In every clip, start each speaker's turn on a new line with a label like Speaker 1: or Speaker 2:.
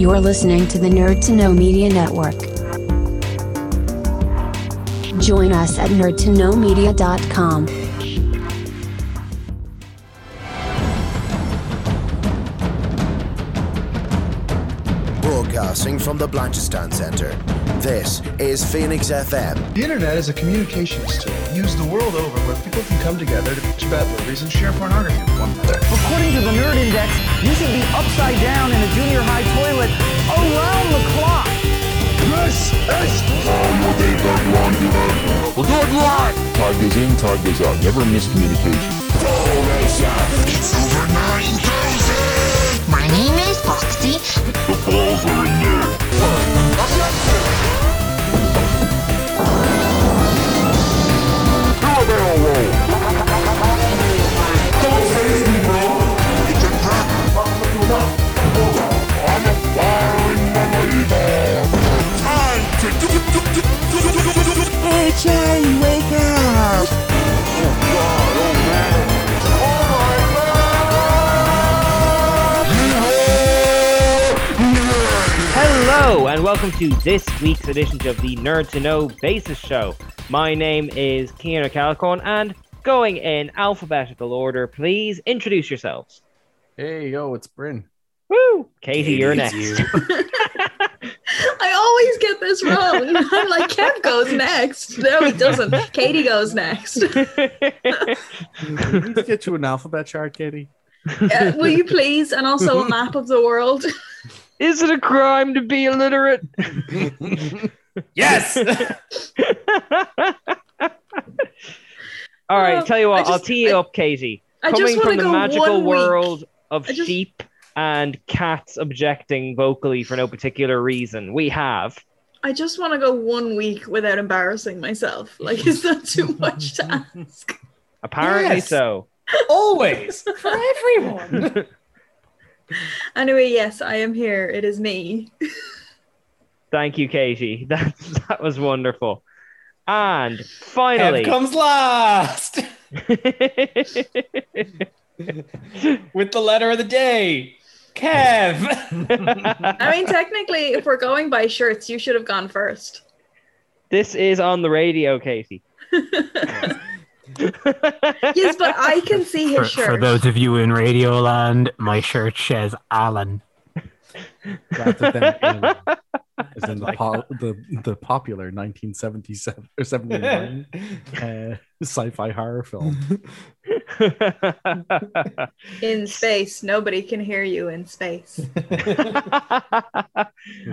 Speaker 1: You're listening to the Nerd to Know Media Network. Join us at nerdtoknowmedia.com.
Speaker 2: Broadcasting from the Blanchistan Center. This is Phoenix FM.
Speaker 3: The internet is a communications tool used the world over where people can come together to bitch about movies and share pornography with one another.
Speaker 4: According to the Nerd Index, you should be upside down in a junior high toilet around the clock.
Speaker 3: This is
Speaker 5: Todd goes in, Todd goes out. Never miscommunication.
Speaker 6: My name is Foxy.
Speaker 5: The balls are in there.
Speaker 7: Hello, and welcome to this week's edition of the Nerd to Know Basis Show. My name is Keenan Calcon, and going in alphabetical order, please introduce yourselves.
Speaker 8: Hey, yo, it's Bryn.
Speaker 7: Woo! Katie, you're next.
Speaker 9: I always get this wrong. I'm like, Kev goes next. No, he doesn't. Katie goes next.
Speaker 8: We need to get you an alphabet chart, Katie.
Speaker 9: Uh, will you please? And also a map of the world.
Speaker 7: Is it a crime to be illiterate?
Speaker 10: Yes.
Speaker 7: All right,
Speaker 9: Well,
Speaker 7: tell you what,
Speaker 9: I
Speaker 7: I'll tee you
Speaker 9: I-
Speaker 7: up, Katie.
Speaker 9: I
Speaker 7: Coming
Speaker 9: wanna
Speaker 7: from the magical
Speaker 9: one week.
Speaker 7: world of
Speaker 9: I just-
Speaker 7: sheep and cats objecting vocally for no particular reason, we have.
Speaker 9: I just want to go one week without embarrassing myself. Like, is that too much to ask?
Speaker 7: Apparently
Speaker 10: Yes.
Speaker 7: so.
Speaker 10: Always for everyone.
Speaker 9: Anyway, yes, I am here. It is me.
Speaker 7: Thank you, Katie. That that was wonderful. And
Speaker 10: Kev
Speaker 7: finally,
Speaker 10: comes last with the letter of the day. Kev.
Speaker 9: I mean, technically, if we're going by shirts, you should have gone first.
Speaker 7: this is on the radio, Katie.
Speaker 9: Yes, but I can see
Speaker 11: For,
Speaker 9: his
Speaker 11: for
Speaker 9: shirt.
Speaker 11: For those of you in Radioland, my shirt says Alan.
Speaker 8: Rather than Alan, as in the, po- the, the popular 1977 or 79 uh, sci-fi horror film.
Speaker 9: In space, nobody can hear you in space.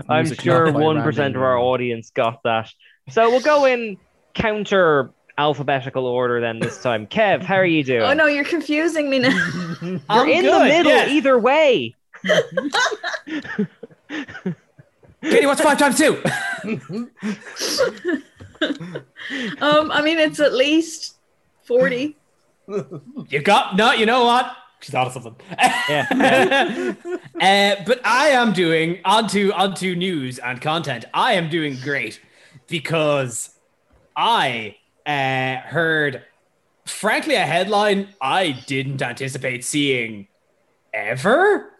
Speaker 7: I'm sure one percent
Speaker 8: Randy
Speaker 7: of our audience got that. So we'll go in counter alphabetical order then this time. Kev, how are you doing?
Speaker 9: Oh no, you're confusing me now.
Speaker 7: You're
Speaker 10: I'm
Speaker 7: in the middle
Speaker 10: yes.
Speaker 7: either way.
Speaker 10: Katie, what's five times two?
Speaker 9: um, I mean, it's at least forty.
Speaker 10: You got no. You know what? She's thought of something.
Speaker 7: Yeah.
Speaker 10: uh, but I am doing onto onto news and content. I am doing great because I uh, heard, frankly, a headline I didn't anticipate seeing ever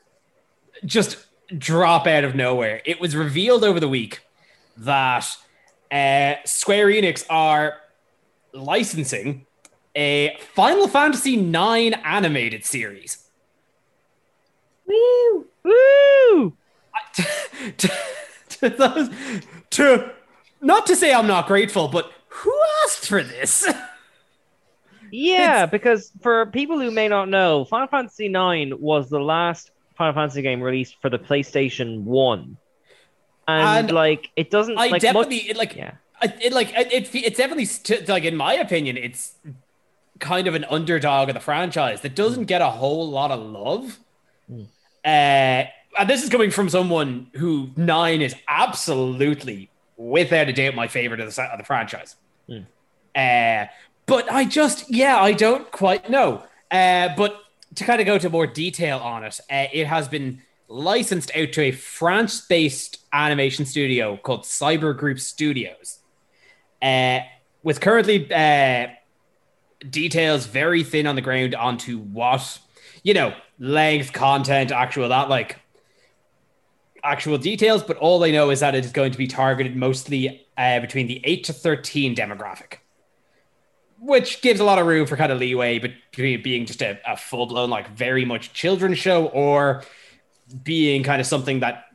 Speaker 10: just drop out of nowhere. It was revealed over the week that uh, Square Enix are licensing a Final Fantasy IX animated series.
Speaker 9: Woo!
Speaker 7: Woo!
Speaker 10: to, to those, to not to say I'm not grateful, but who asked for this?
Speaker 7: Yeah, because for people who may not know, Final Fantasy IX was the last Final Fantasy game released for the PlayStation One, and,
Speaker 10: And
Speaker 7: like it doesn't
Speaker 10: I
Speaker 7: like
Speaker 10: definitely
Speaker 7: much-
Speaker 10: it, like
Speaker 7: yeah.
Speaker 10: I- it like it, it it's definitely st- like in my opinion it's kind of an underdog of the franchise that doesn't get a whole lot of love.
Speaker 7: Hmm.
Speaker 10: Uh, and this is coming from someone who nine is absolutely without a doubt my favorite of the, of the franchise.
Speaker 7: Hmm.
Speaker 10: Uh, but I just yeah I don't quite know. Uh, but to kind of go to more detail on it, uh, it has been licensed out to a France-based animation studio called Cyber Group Studios, uh, with currently uh, details very thin on the ground onto what you know length, content, actual that like. actual details, but all they know is that it is going to be targeted mostly uh, between the 8 to 13 demographic, which gives a lot of room for kind of leeway between being just a, a full blown, like very much children's show or being kind of something that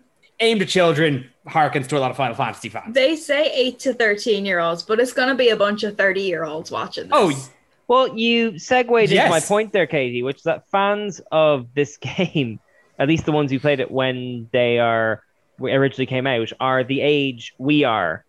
Speaker 10: aimed at children harkens to a lot of Final Fantasy fans.
Speaker 9: They say 8 to 13 year olds, but it's going to be a bunch of 30 year olds watching this.
Speaker 10: Oh,
Speaker 7: Well, you segued into my point there, Katie, which is that fans of this game, at least the ones who played it when they are originally came out, are the age we are,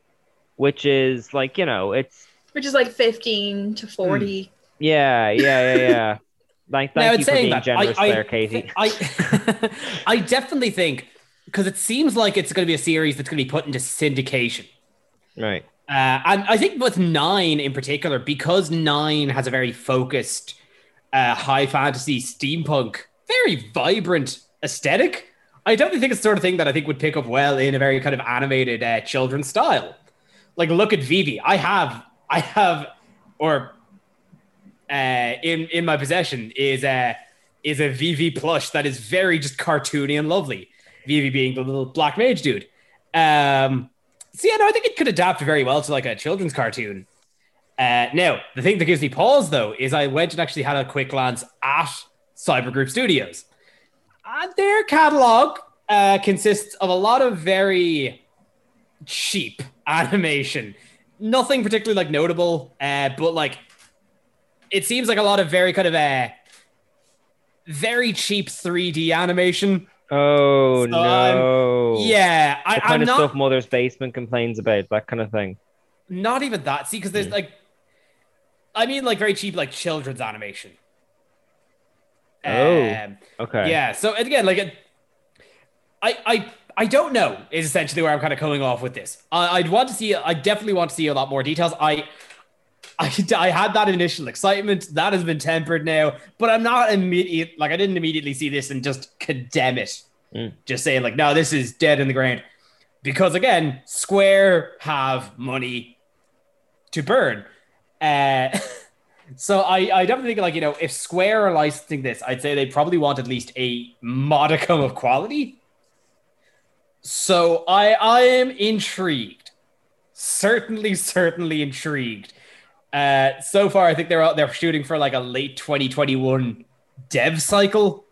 Speaker 7: which is like you know, it's
Speaker 9: which is like 15 to 40.
Speaker 7: yeah, yeah, yeah, yeah. Like,
Speaker 10: Now,
Speaker 7: thank
Speaker 10: in
Speaker 7: you for being
Speaker 10: that,
Speaker 7: generous
Speaker 10: I- I-
Speaker 7: there, Katie.
Speaker 10: I I definitely think because it seems like it's going to be a series that's going to be put into syndication.
Speaker 7: Right.
Speaker 10: Uh, and I think with nine in particular, because nine has a very focused, uh, high fantasy steampunk, very vibrant aesthetic. I definitely think it's the sort of thing that I think would pick up well in a very kind of animated uh, children's style. Like, look at Vivi. I have, I have, or uh, in in my possession is a is a Vivi plush that is very just cartoony and lovely. Vivi being the little black mage dude. Um, so yeah, no, I think it could adapt very well to like a children's cartoon. Uh, now, the thing that gives me pause though is I went and actually had a quick glance at Cybergroup Studios. And their catalog uh, consists of a lot of very cheap animation. Nothing particularly like notable, uh, but like it seems like a lot of very kind of uh, very cheap 3D animation.
Speaker 7: Oh
Speaker 10: So, um,
Speaker 7: no!
Speaker 10: Yeah, I,
Speaker 7: the kind
Speaker 10: I'm
Speaker 7: of
Speaker 10: not
Speaker 7: stuff Mother's Basement complains about, that kind of thing.
Speaker 10: Not even that. See, because there's like, I mean, like very cheap, like children's animation.
Speaker 7: Oh,
Speaker 10: Um,
Speaker 7: okay.
Speaker 10: Yeah. So again, like, it, I, I, I don't know. Is essentially where I'm kind of coming off with this. I, I'd want to see. I definitely want to see a lot more details. I, I, I had that initial excitement that has been tempered now, but I'm not immediate. Like, I didn't immediately see this and just condemn it.
Speaker 7: Mm.
Speaker 10: Just saying, like, no, this is dead in the ground. Because again, Square have money to burn. Uh, so I, I definitely think like you know if Square are licensing this, I'd say they probably want at least a modicum of quality. So I I am intrigued, certainly certainly intrigued. Uh, so far, I think they're out they're shooting for like a late 2021 dev cycle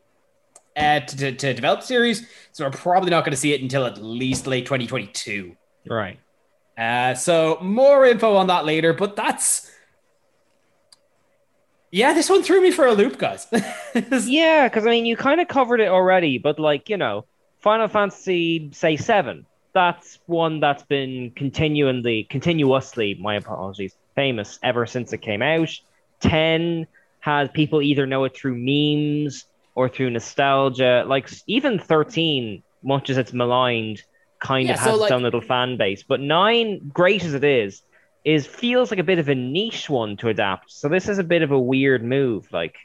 Speaker 10: uh, to, to, to develop series. So we're probably not going to see it until at least late 2022.
Speaker 7: Right.
Speaker 10: Uh, so more info on that later, but that's yeah, this one threw me for a loop, guys.
Speaker 7: yeah, because I mean, you kind of covered it already, but like you know, Final Fantasy, say seven. That's one that's been continually, continuously. My apologies, famous ever since it came out. Ten has people either know it through memes or through nostalgia. Like even thirteen, much as it's maligned, kind
Speaker 10: Yeah,
Speaker 7: of
Speaker 10: so,
Speaker 7: has its
Speaker 10: like-
Speaker 7: own little fan base. But nine, great as it is, is feels like a bit of a niche one to adapt. So this is a bit of a weird move. Like.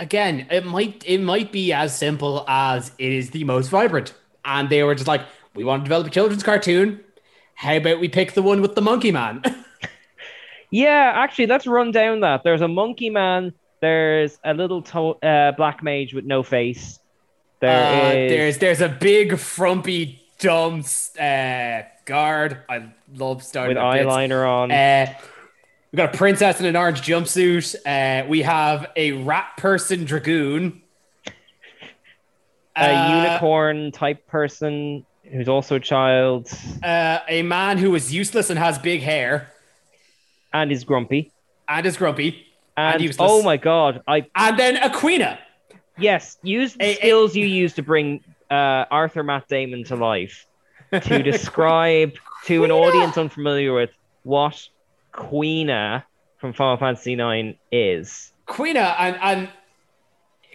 Speaker 10: Again, it might it might be as simple as it is the most vibrant, and they were just like, we want to develop a children's cartoon. How about we pick the one with the monkey man?
Speaker 7: Yeah, actually, let's run down that. There's a monkey man. There's a little to- uh, black mage with no face. There
Speaker 10: Uh,
Speaker 7: is-
Speaker 10: there's there's a big frumpy dumb uh, guard. I love starting
Speaker 7: with
Speaker 10: with bits.
Speaker 7: eyeliner on.
Speaker 10: Uh, we got a princess in an orange jumpsuit. Uh, we have a rat person dragoon.
Speaker 7: a
Speaker 10: Uh,
Speaker 7: unicorn type person who's also a child
Speaker 10: Uh, a man who is useless and has big hair
Speaker 7: and is grumpy.
Speaker 10: and is grumpy.
Speaker 7: And,
Speaker 10: useless.
Speaker 7: oh my god, I
Speaker 10: And then Aquina.
Speaker 7: yes, use the
Speaker 10: A- a-
Speaker 7: skills you use to bring uh, Arthur Matt Damon to life to describe to an audience unfamiliar with what Quina from Final Fantasy IX is.
Speaker 10: Quina and and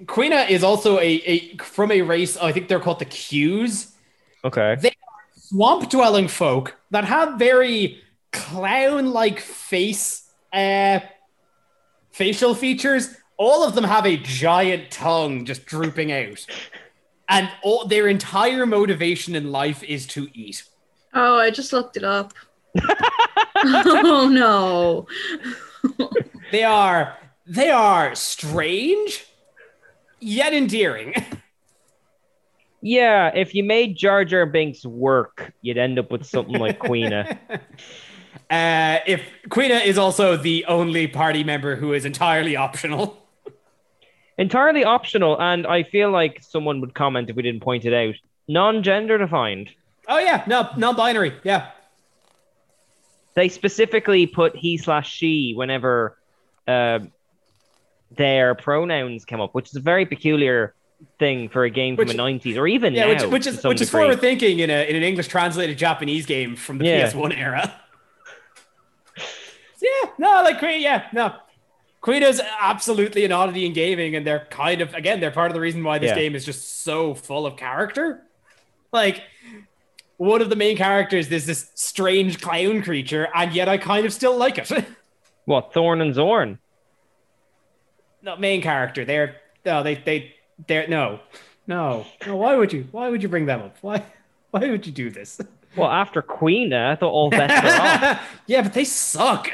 Speaker 10: Quina is also a, a from a race. I think they're called the Qs.
Speaker 7: Okay.
Speaker 10: They are swamp dwelling folk that have very clown like face uh, facial features. All of them have a giant tongue just drooping out, and all their entire motivation in life is to eat.
Speaker 9: Oh, I just looked it up. oh no.
Speaker 10: They are they are strange yet endearing.
Speaker 7: Yeah, if you made Jar Jar Binks work, you'd end up with something like Quina.
Speaker 10: Uh, if Quina is also the only party member who is entirely optional.
Speaker 7: Entirely optional, and I feel like someone would comment if we didn't point it out. Non-gender defined.
Speaker 10: Oh yeah, no, non-binary. Yeah.
Speaker 7: They specifically put he slash she whenever uh, their pronouns come up, which is a very peculiar thing for a game
Speaker 10: Which-
Speaker 7: from the nineties or even
Speaker 10: Yeah,
Speaker 7: now.
Speaker 10: which, which is which is forward thinking in a in an English translated Japanese game from the
Speaker 7: Yeah.
Speaker 10: PS1 era. So, yeah, no, like Queen, yeah, no. Queen is absolutely an oddity in gaming, and they're kind of again, they're part of the reason why this
Speaker 7: Yeah.
Speaker 10: game is just so full of character. Like one of the main characters is this strange clown creature, and yet I kind of still like it.
Speaker 7: What Thorn and Zorn?
Speaker 10: no, main character. They're no, they they they're no, no, no. Why would you? Why would you bring them up? Why? Why would you do this?
Speaker 7: Well, after Quina, I thought all bets were off.
Speaker 10: yeah, but they suck.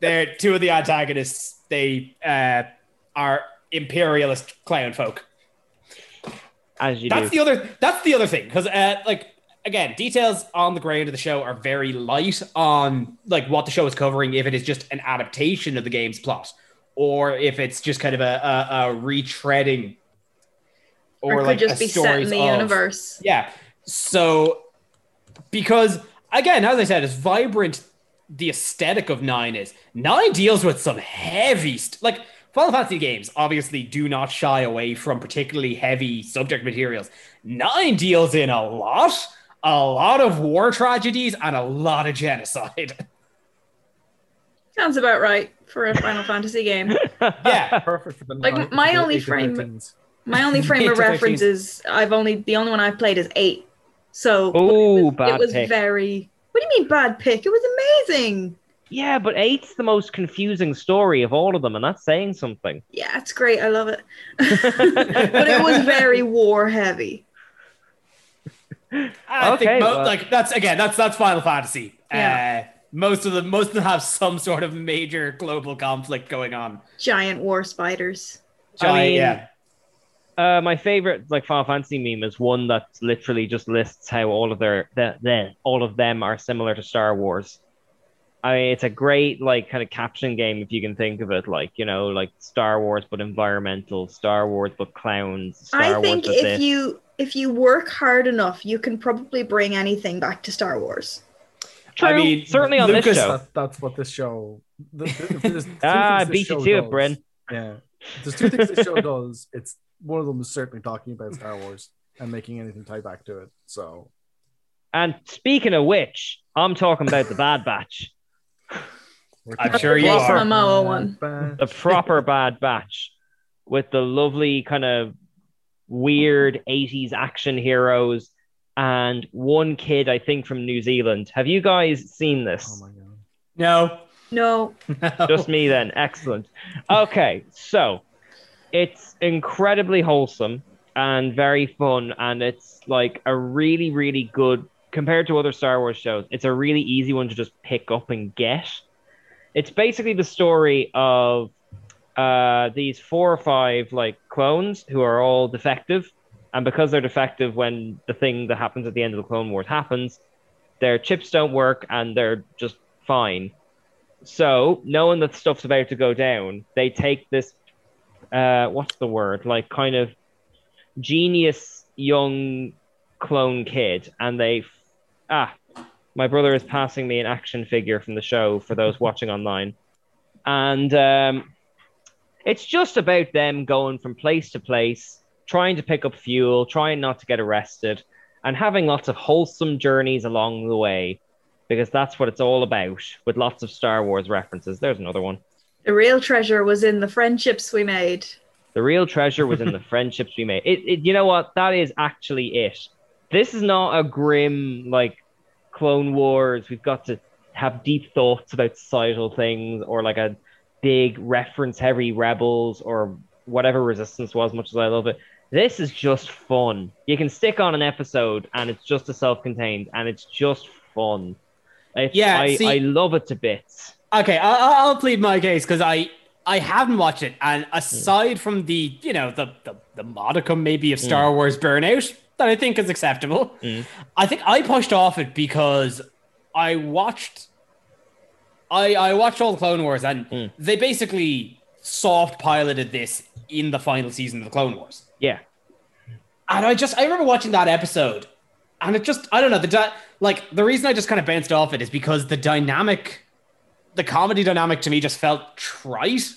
Speaker 10: They're two of the antagonists. They uh, are imperialist clown folk.
Speaker 7: As you
Speaker 10: That's
Speaker 7: do.
Speaker 10: the other. That's the other thing because, uh, like, again, details on the ground of the show are very light on like what the show is covering. If it is just an adaptation of the game's plot, or if it's just kind of a, a, a retreading,
Speaker 9: Or,
Speaker 10: or,
Speaker 9: it
Speaker 10: like
Speaker 9: could just
Speaker 10: a
Speaker 9: be set in the
Speaker 10: of-
Speaker 9: universe.
Speaker 10: yeah. So, because again, as I said, as vibrant the aesthetic of Nine is, Nine deals with some heavy, st- like Final Fantasy games obviously do not shy away from particularly heavy subject materials. Nine deals in a lot, a lot of war tragedies and a lot of genocide.
Speaker 9: Sounds about right for a Final Fantasy game.
Speaker 10: yeah,
Speaker 8: perfect for the
Speaker 9: Like, my only frame- My only frame of
Speaker 10: 8 to 13.
Speaker 9: reference is I've only the only one I've played is eight. So
Speaker 7: Oh,
Speaker 9: it
Speaker 7: bad
Speaker 9: was
Speaker 7: pick.
Speaker 9: very. What do you mean bad pick? It was amazing.
Speaker 7: Yeah, but eight's the most confusing story of all of them, and that's saying something.
Speaker 9: Yeah, it's great. I love it. but it was very war heavy.
Speaker 10: I
Speaker 7: Okay,
Speaker 10: think mo-
Speaker 7: well-
Speaker 10: like that's again that's that's Final Fantasy.
Speaker 9: Yeah.
Speaker 10: Uh, most of them most of them have some sort of major global conflict going on.
Speaker 9: Giant war spiders.
Speaker 7: I mean,
Speaker 10: yeah.
Speaker 7: Uh, my favorite like Final Fantasy meme is one that literally just lists how all of their the, the all of them are similar to Star Wars. I mean, it's a great like kind of caption game if you can think of it, like you know, like Star Wars but environmental, Star Wars but clowns, Star
Speaker 9: I
Speaker 7: Wars
Speaker 9: think
Speaker 7: but
Speaker 9: if
Speaker 7: this.
Speaker 9: you if you work hard enough, you can probably bring anything back to Star Wars.
Speaker 7: True,
Speaker 10: I mean,
Speaker 7: certainly on
Speaker 10: Lucas-
Speaker 7: this show.
Speaker 8: That, that's what this show. The, the, if there's two
Speaker 7: Ah, I
Speaker 8: things this
Speaker 7: beat you
Speaker 8: show
Speaker 7: to it,
Speaker 8: does-
Speaker 7: Bryn.
Speaker 8: Yeah, there's two things this show does. It's one of them is certainly talking about Star Wars and making anything tie back to it. So
Speaker 7: And speaking of which, I'm talking about the Bad Batch,
Speaker 8: we're
Speaker 10: I'm
Speaker 8: talking
Speaker 10: sure you
Speaker 9: Yes,
Speaker 10: are.
Speaker 9: Momoa one.
Speaker 8: Bad
Speaker 7: the proper Bad Batch, with the lovely kind of weird 80s action heroes and one kid, I think, from New Zealand. Have you guys seen
Speaker 8: Oh
Speaker 7: this?
Speaker 8: my god.
Speaker 10: No.
Speaker 9: No,
Speaker 7: Just me then. Excellent. Okay, so it's incredibly wholesome and very fun, and it's like a really, really good compared to other Star Wars shows. It's a really easy one to just pick up and get. It's basically the story of uh, these four or five like clones who are all defective, and because they're defective, when the thing that happens at the end of the Clone Wars happens, their chips don't work and they're just fine. So, knowing that stuff's about to go down, they take this uh what's the word? Like kind of genius young clone kid and they ah my brother is passing me an action figure from the show for those watching online. And um it's just about them going from place to place, trying to pick up fuel, trying not to get arrested, and having lots of wholesome journeys along the way because that's what it's all about with lots of Star Wars references. There's another one.
Speaker 9: the real treasure was in the friendships we made.
Speaker 7: The real treasure was in the friendships we made. It, it, you know what? That is actually it. This is not a grim like Clone Wars. We've got to have deep thoughts about societal things, or like a big reference-heavy Rebels, or whatever Resistance was. Much as I love it, this is just fun. You can stick on an episode, and it's just a self-contained, and it's just fun. It's,
Speaker 10: Yeah,
Speaker 7: I,
Speaker 10: see-
Speaker 7: I love it to bits.
Speaker 10: Okay, I- I- I'll plead my case because I I haven't watched it, and hmm. aside from the you know the the, the modicum maybe of Star hmm. Wars burnout that I think is acceptable, mm. I think I pushed off it because I watched I I watched all the Clone Wars, and mm. they basically soft piloted this in the final season of the Clone Wars.
Speaker 7: Yeah.
Speaker 10: And I just I remember watching that episode, and it just I don't know the di- like the reason I just kind of bounced off it is because the dynamic, the comedy dynamic to me just felt trite.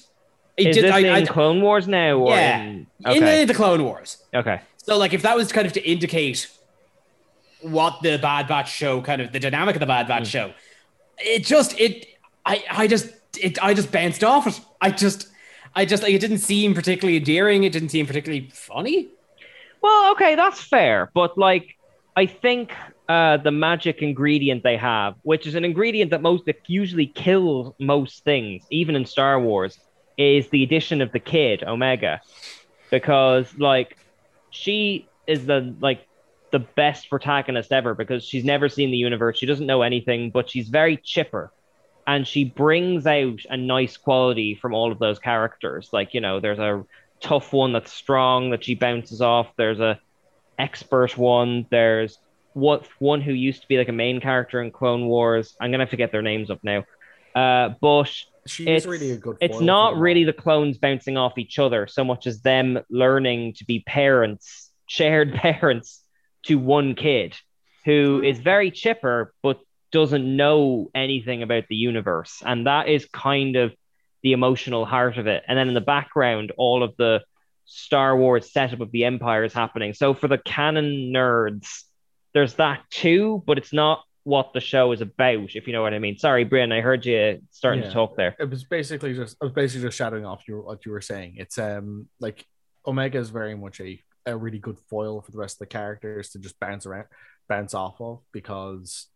Speaker 10: It
Speaker 7: Is
Speaker 10: did-
Speaker 7: this
Speaker 10: I-
Speaker 7: in
Speaker 10: I-
Speaker 7: Clone Wars now? Or
Speaker 10: yeah,
Speaker 7: in...
Speaker 10: in
Speaker 7: Okay.
Speaker 10: the, the Clone Wars.
Speaker 7: okay.
Speaker 10: So like if that was kind of to indicate what the Bad Batch show kind of the dynamic of the Bad
Speaker 7: Mm.
Speaker 10: Batch show, it just it I I just it I just bounced off it. I just I just like it didn't seem particularly endearing. It didn't seem particularly funny.
Speaker 7: Well, okay, that's fair, but like, I think uh, the magic ingredient they have, which is an ingredient that most that usually kills most things, even in Star Wars, is the addition of the kid Omega, because like she is the like the best protagonist ever because she's never seen the universe, she doesn't know anything, but she's very chipper. And she brings out a nice quality from all of those characters. Like, you know, there's a tough one that's strong that she bounces off. There's a expert one. There's what one who used to be like a main character in Clone Wars. I'm gonna have to get their names up now. Uh, but
Speaker 8: She
Speaker 7: it's
Speaker 8: is really a good.
Speaker 7: it's not really the clones bouncing off each other so much as them learning to be parents, shared parents to one kid who is very chipper but doesn't know anything about the universe. And that is kind of the emotional heart of it. And then in the background, all of the Star Wars setup of the Empire is happening. So for the canon nerds, there's that too, but it's not what the show is about, if you know what I mean. Sorry, Brian, I heard you starting to talk there.
Speaker 8: It was basically just I was basically just shadowing off your what you were saying. It's um like Omega is very much a, a really good foil for the rest of the characters to just bounce around bounce off of because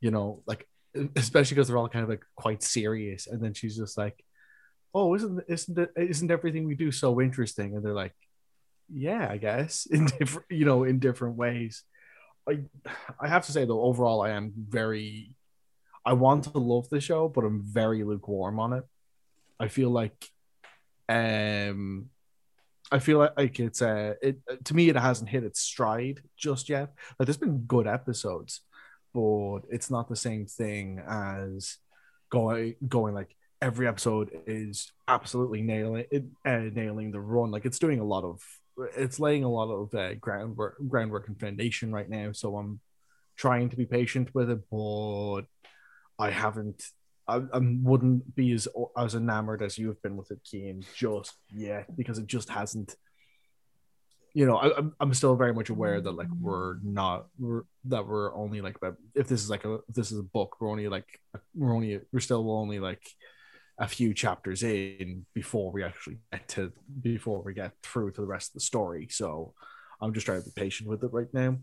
Speaker 8: you know like especially because they're all kind of like quite serious and then she's just like oh isn't isn't it isn't everything we do so interesting and they're like yeah i guess in different you know in different ways i i have to say though overall i am very i want to love the show but i'm very lukewarm on it i feel like um I feel like, like it's uh it to me it hasn't hit its stride just yet. Like there's been good episodes, but it's not the same thing as going going like every episode is absolutely nailing it uh, nailing the run. Like it's doing a lot of it's laying a lot of uh, groundwork groundwork and foundation right now. So I'm trying to be patient with it, but I haven't. I, I wouldn't be as as enamored as you've been with it, Keen, just yet because it just hasn't. You know, I, I'm I'm still very much aware that like we're not we're that we're only like about if this is like a if this is a book we're only like we're only we're still only like a few chapters in before we actually get to before we get through to the rest of the story. So I'm just trying to be patient with it right now.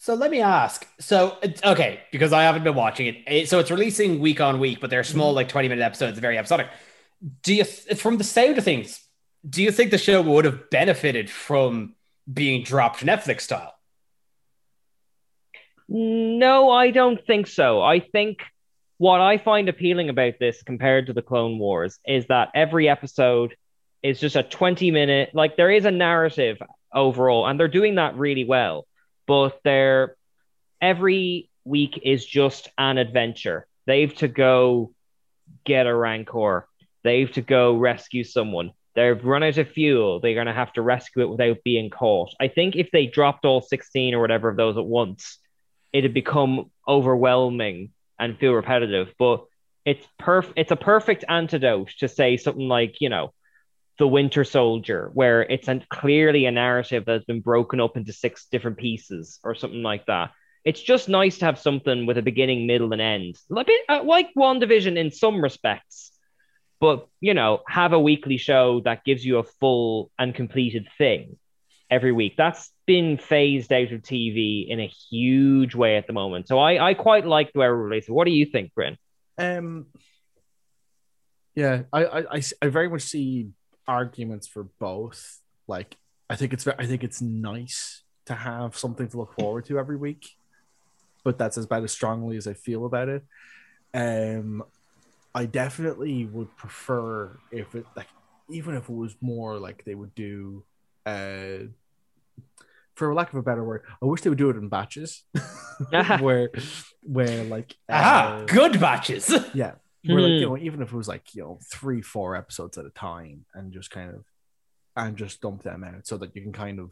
Speaker 10: So let me ask. So it's okay because I haven't been watching it. it. So it's releasing week on week, but they're small, mm-hmm. like twenty minute episodes, very episodic. Do you, from the sound of things, do you think the show would have benefited from being dropped Netflix style?
Speaker 7: No, I don't think so. I think what I find appealing about this compared to the Clone Wars is that every episode is just a 20 minute, like there is a narrative overall, and they're doing that really well. But they're every week is just an adventure. They've to go get a rancor. They've to go rescue someone. They've run out of fuel. They're going to have to rescue it without being caught. I think if they dropped all 16 or whatever of those at once, it'd become overwhelming and feel repetitive. But it's perf- it's a perfect antidote to say something like, you know, The Winter Soldier, where it's an, clearly a narrative that's been broken up into six different pieces or something like that. It's just nice to have something with a beginning, middle, and end, like, uh, like WandaVision in some respects. But, you know, have a weekly show that gives you a full and completed thing every week. That's been phased out of TV in a huge way at the moment. So I, I quite like the way we're releasing. What do you think, Bryn?
Speaker 8: Um, yeah, I, I, I, very much see arguments for both. Like, I think it's, I think it's nice to have something to look forward to every week, but that's about as strongly as I feel about it. Um, I definitely would prefer if it like even if it was more like they would do uh for lack of a better word, I wish they would do it in batches. where where like
Speaker 10: Aha,
Speaker 8: uh,
Speaker 10: good batches.
Speaker 8: yeah. Where like, you
Speaker 10: Hmm.
Speaker 8: know, even if it was like, you know, three, four episodes at a time and just kind of and just dump them out so that you can kind of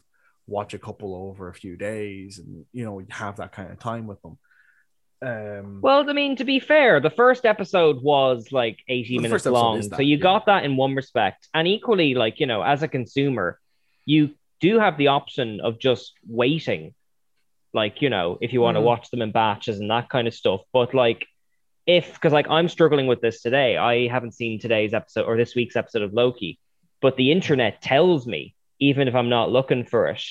Speaker 8: watch a couple over a few days and you know have that kind of time with them. Um
Speaker 7: Well, I mean, to be fair, the first episode was like 80 minutes long.
Speaker 8: is
Speaker 7: so you
Speaker 8: yeah.
Speaker 7: got that in one respect. And equally, like, you know, as a consumer, you do have the option of just waiting. Like, you know, if you want to
Speaker 8: Mhm.
Speaker 7: watch them in batches and that kind of stuff. But like, if, because like I'm struggling with this today, I haven't seen today's episode or this week's episode of Loki, but the internet tells me, even if I'm not looking for it.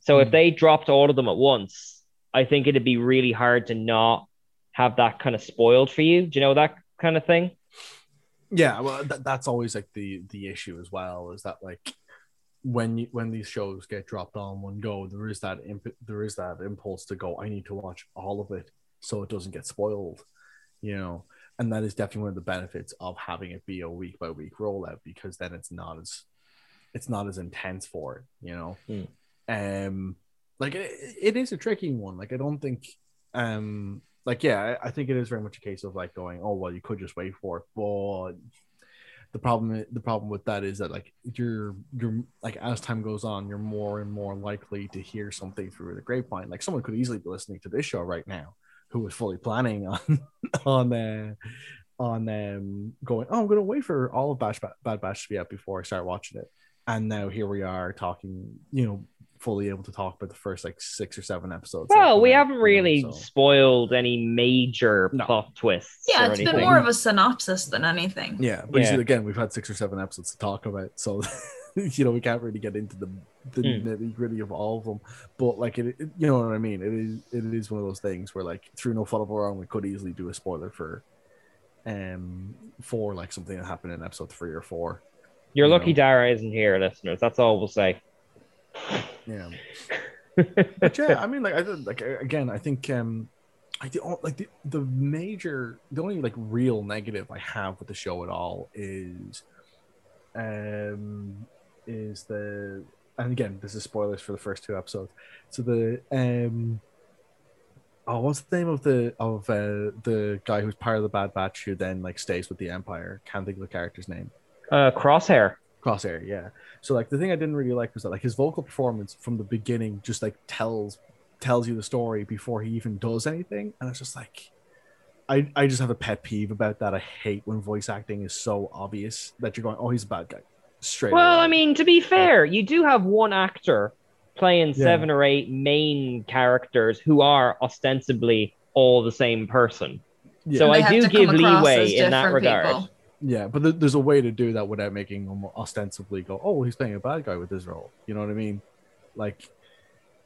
Speaker 7: So if they dropped all of them at once, I think it'd be really hard to not have that kind of spoiled for you. Do you know that kind of thing?
Speaker 8: yeah well that, that's always like the the issue as well is that like when you when these shows get dropped on one go there is that imp- there is that impulse to go i need to watch all of it so it doesn't get spoiled you know? And that is definitely one of the benefits of having it be a week by week rollout because then it's not as it's not as intense for it you know? Um like it, it is a tricky one. Like i don't think um like yeah I, I think it is very much a case of like going oh well you could just wait for it but the problem the problem with that is that like you're you're like as time goes on you're more and more likely to hear something through the grapevine. Like someone could easily be listening to this show right now who was fully planning on on uh on um going oh i'm gonna wait for all of bash bad bash to be out before i start watching it. And now here we are talking you know fully able to talk about the first like six or seven episodes that
Speaker 7: Well, we
Speaker 8: out,
Speaker 7: haven't
Speaker 8: you know,
Speaker 7: really
Speaker 8: so-
Speaker 7: spoiled any major plot twists.
Speaker 9: Yeah,
Speaker 7: or
Speaker 9: it's been more of a synopsis than anything.
Speaker 8: Yeah, but you
Speaker 7: Yeah.
Speaker 8: see, again, we've had six or seven episodes to talk about, so you know we can't really get into the the
Speaker 7: Hmm.
Speaker 8: nitty gritty of all of them. But like it, it- you know what I mean. It is it is one of those things where like through no fault of our own, we could easily do a spoiler for um for like something that happened in episode three or four.
Speaker 7: You're
Speaker 8: you
Speaker 7: lucky
Speaker 8: know.
Speaker 7: Dara isn't here, listeners. That's all we'll say.
Speaker 8: Yeah. but yeah, I mean, like I did- like again, I think um, I the like the the major, the only like real negative I have with the show at all is, um, is the and again, this is spoilers for the first two episodes. So the um, oh, what's the name of the of uh the guy who's part of the Bad Batch who then like stays with the Empire? Can't think of the character's name.
Speaker 7: Uh, Crosshair.
Speaker 8: Crosshair, yeah. So like the thing I didn't really like was that like his vocal performance from the beginning just like tells tells you the story before he even does anything, and it's just like I I just have a pet peeve about that. I hate when voice acting is so obvious that you're going, oh, he's a bad guy, straight.
Speaker 7: Well,
Speaker 8: away.
Speaker 7: I mean, to be fair, you do have one actor playing
Speaker 8: Yeah.
Speaker 7: seven or eight main characters who are ostensibly all the same person.
Speaker 8: Yeah.
Speaker 7: So I do give leeway in that regard.
Speaker 8: people. Yeah, but there- there's a way to do that without making him ostensibly go, oh, he's playing a bad guy with his role. You know what I mean? Like,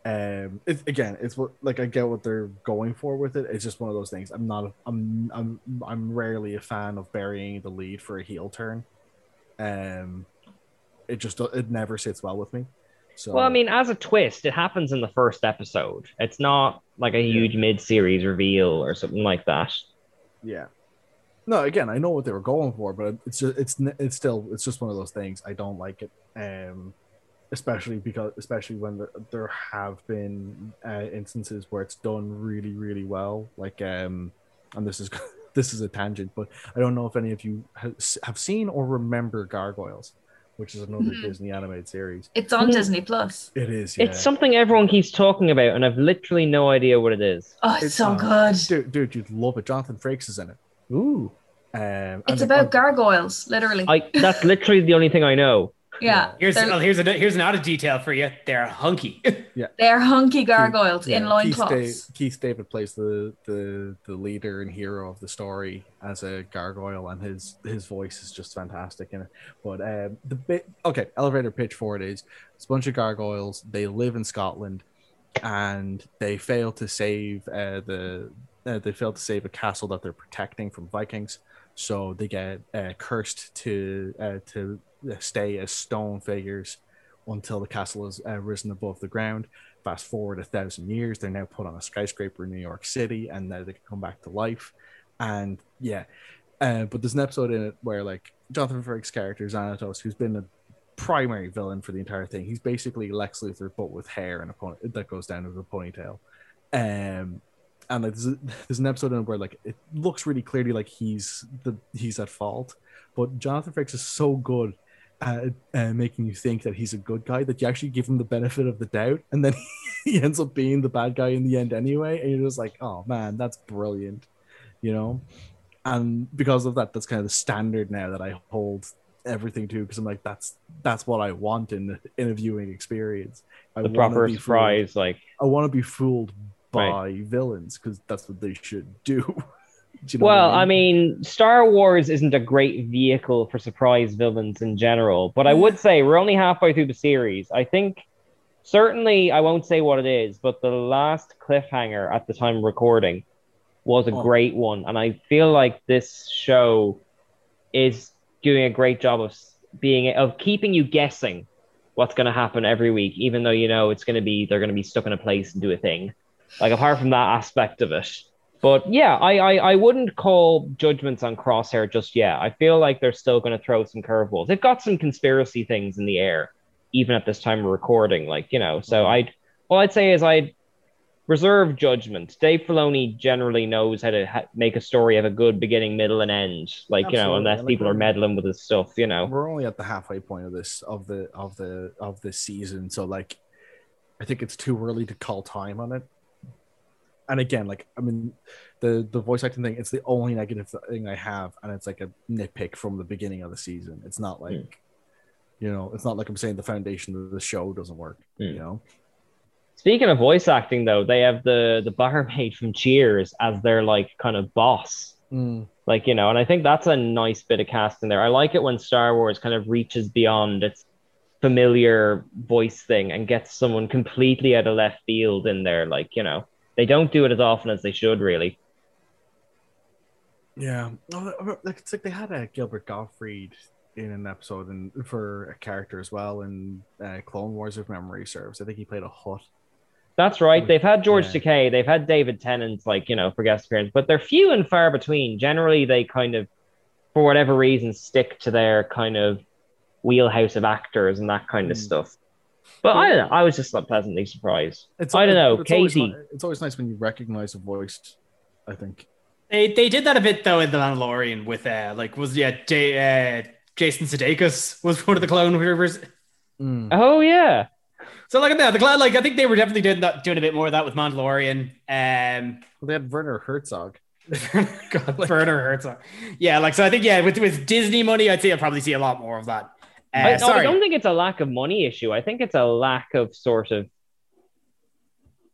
Speaker 8: um, it's again, it's what like I get what they're going for with it. It's just one of those things. I'm not. A, I'm. I'm. I'm rarely a fan of burying the lead for a heel turn. Um, it just it never sits well with me. So
Speaker 7: Well, I mean, as a twist, it happens in the first episode. It's not like a huge mid-series reveal or something like that.
Speaker 8: Yeah. No, again, I know what they were going for, but it's just it's it's still it's just one of those things. I don't like it, um, especially because especially when there, there have been uh, instances where it's done really really well. Like, um, and this is this is a tangent, but I don't know if any of you ha- have seen or remember Gargoyles, which is another
Speaker 9: Mhm.
Speaker 8: Disney animated series.
Speaker 9: It's on Disney Plus.
Speaker 8: It is. Yeah.
Speaker 7: It's something everyone keeps talking about, and I've literally no idea what it is.
Speaker 9: Oh, it's, so
Speaker 8: uh,
Speaker 9: good.
Speaker 8: dude. Dude, you'd love it. Jonathan Frakes is in it.
Speaker 7: Ooh.
Speaker 8: Um, and
Speaker 9: It's
Speaker 8: the-
Speaker 9: about gargoyles, literally.
Speaker 7: I that's literally the only thing I know.
Speaker 9: yeah.
Speaker 10: Here's well, here's a here's an added detail for you. They're hunky.
Speaker 8: yeah.
Speaker 9: They're hunky gargoyles
Speaker 8: Yeah,
Speaker 9: in
Speaker 8: Keith,
Speaker 9: loincloths.
Speaker 8: Da- Keith David plays the, the the leader and hero of the story as a gargoyle, and his his voice is just fantastic in it. But um, the bit okay, elevator pitch for it is it's a bunch of gargoyles. They live in Scotland, and they fail to save uh, the uh, they fail to save a castle that they're protecting from Vikings. So they get uh, cursed to uh, to stay as stone figures until the castle is uh, risen above the ground. Fast forward a thousand years, they're now put on a skyscraper in New York City, and now they can come back to life. And yeah, Uh, but there's an episode in it where like Jonathan Frakes' character Xanatos, who's been a primary villain for the entire thing, he's basically Lex Luthor but with hair and a pony that goes down to a ponytail. Um, and like there's, a, there's an episode in it where like it looks really clearly like he's the he's at fault, but Jonathan Frakes is so good at uh, making you think that he's a good guy that you actually give him the benefit of the doubt, and then he ends up being the bad guy in the end anyway, and you're just like, oh man, that's brilliant, you know. And because of that, that's kind of the standard now that I hold everything to because I'm like, that's that's what I want in in a viewing experience. I
Speaker 7: The proper surprise, like
Speaker 8: I want to be fooled by
Speaker 7: Right.
Speaker 8: villains because that's what they should do. You know
Speaker 7: Well, I mean, Star Wars isn't a great vehicle for surprise villains in general, but I would say we're only halfway through the series. I think certainly I won't say what it is, but the last cliffhanger at the time of recording was a
Speaker 8: Oh.
Speaker 7: great one, and I feel like this show is doing a great job of being of keeping you guessing what's going to happen every week, even though you know it's going to be they're going to be stuck in a place and do a thing. Like apart from that aspect of it. But yeah, I, I I wouldn't call judgments on Crosshair just yet. I feel like they're still going to throw some curveballs. They've got some conspiracy things in the air, even at this time of recording. Like you know, so mm-hmm. I'd all I'd say is I'd reserve judgment. Dave Filoni generally knows how to ha- make a story have a good beginning, middle, and end. Like you know, unless people are meddling with his stuff, you know.
Speaker 8: we're only at the halfway point of this of the of the of this season, so like I think it's too early to call time on it. And again, like I mean, the the voice acting thing, it's the only negative thing I have, and it's like a nitpick from the beginning of the season. It's not like you know, it's not like I'm saying the foundation of the show doesn't work. You know,
Speaker 7: Speaking of voice acting, though, they have the the barmaid from Cheers as their like kind of boss.
Speaker 8: Mm.
Speaker 7: Like you know, and I think that's a nice bit of casting there. I like it when Star Wars kind of reaches beyond its familiar voice thing and gets someone completely out of left field in there. Like you know, they don't do it as often as they should, really.
Speaker 8: Yeah, Oh, like it's like they had a Gilbert Gottfried in an episode and for a character as well in uh, Clone Wars, if memory serves. I think he played a Hutt.
Speaker 7: That's right. They've had George
Speaker 8: Yeah.
Speaker 7: Takei, they've had David Tennant, like you know, for guest appearance, but they're few and far between. Generally, they kind of, for whatever reason, stick to their kind of wheelhouse of actors and that kind of
Speaker 8: Hmm.
Speaker 7: stuff. But I don't know. I was just like, pleasantly surprised.
Speaker 8: It's
Speaker 7: I don't know,
Speaker 8: it's
Speaker 7: Katie.
Speaker 8: ni- it's always nice when you recognize a voice. I think.
Speaker 10: They they did that a bit though in the Mandalorian with uh like was yeah J- uh, Jason Sudeikis was one of the clone rivers.
Speaker 7: Oh yeah.
Speaker 10: So like that the clown like I think they were definitely doing that doing a bit more of that with Mandalorian. Um
Speaker 8: Well, they had Werner Herzog.
Speaker 10: God, Werner Herzog. Yeah, like so I think yeah with with Disney money I'd say I'll probably see a lot more of that. Uh,
Speaker 7: I, no, I don't think it's a lack of money issue. I think it's a lack of sort of.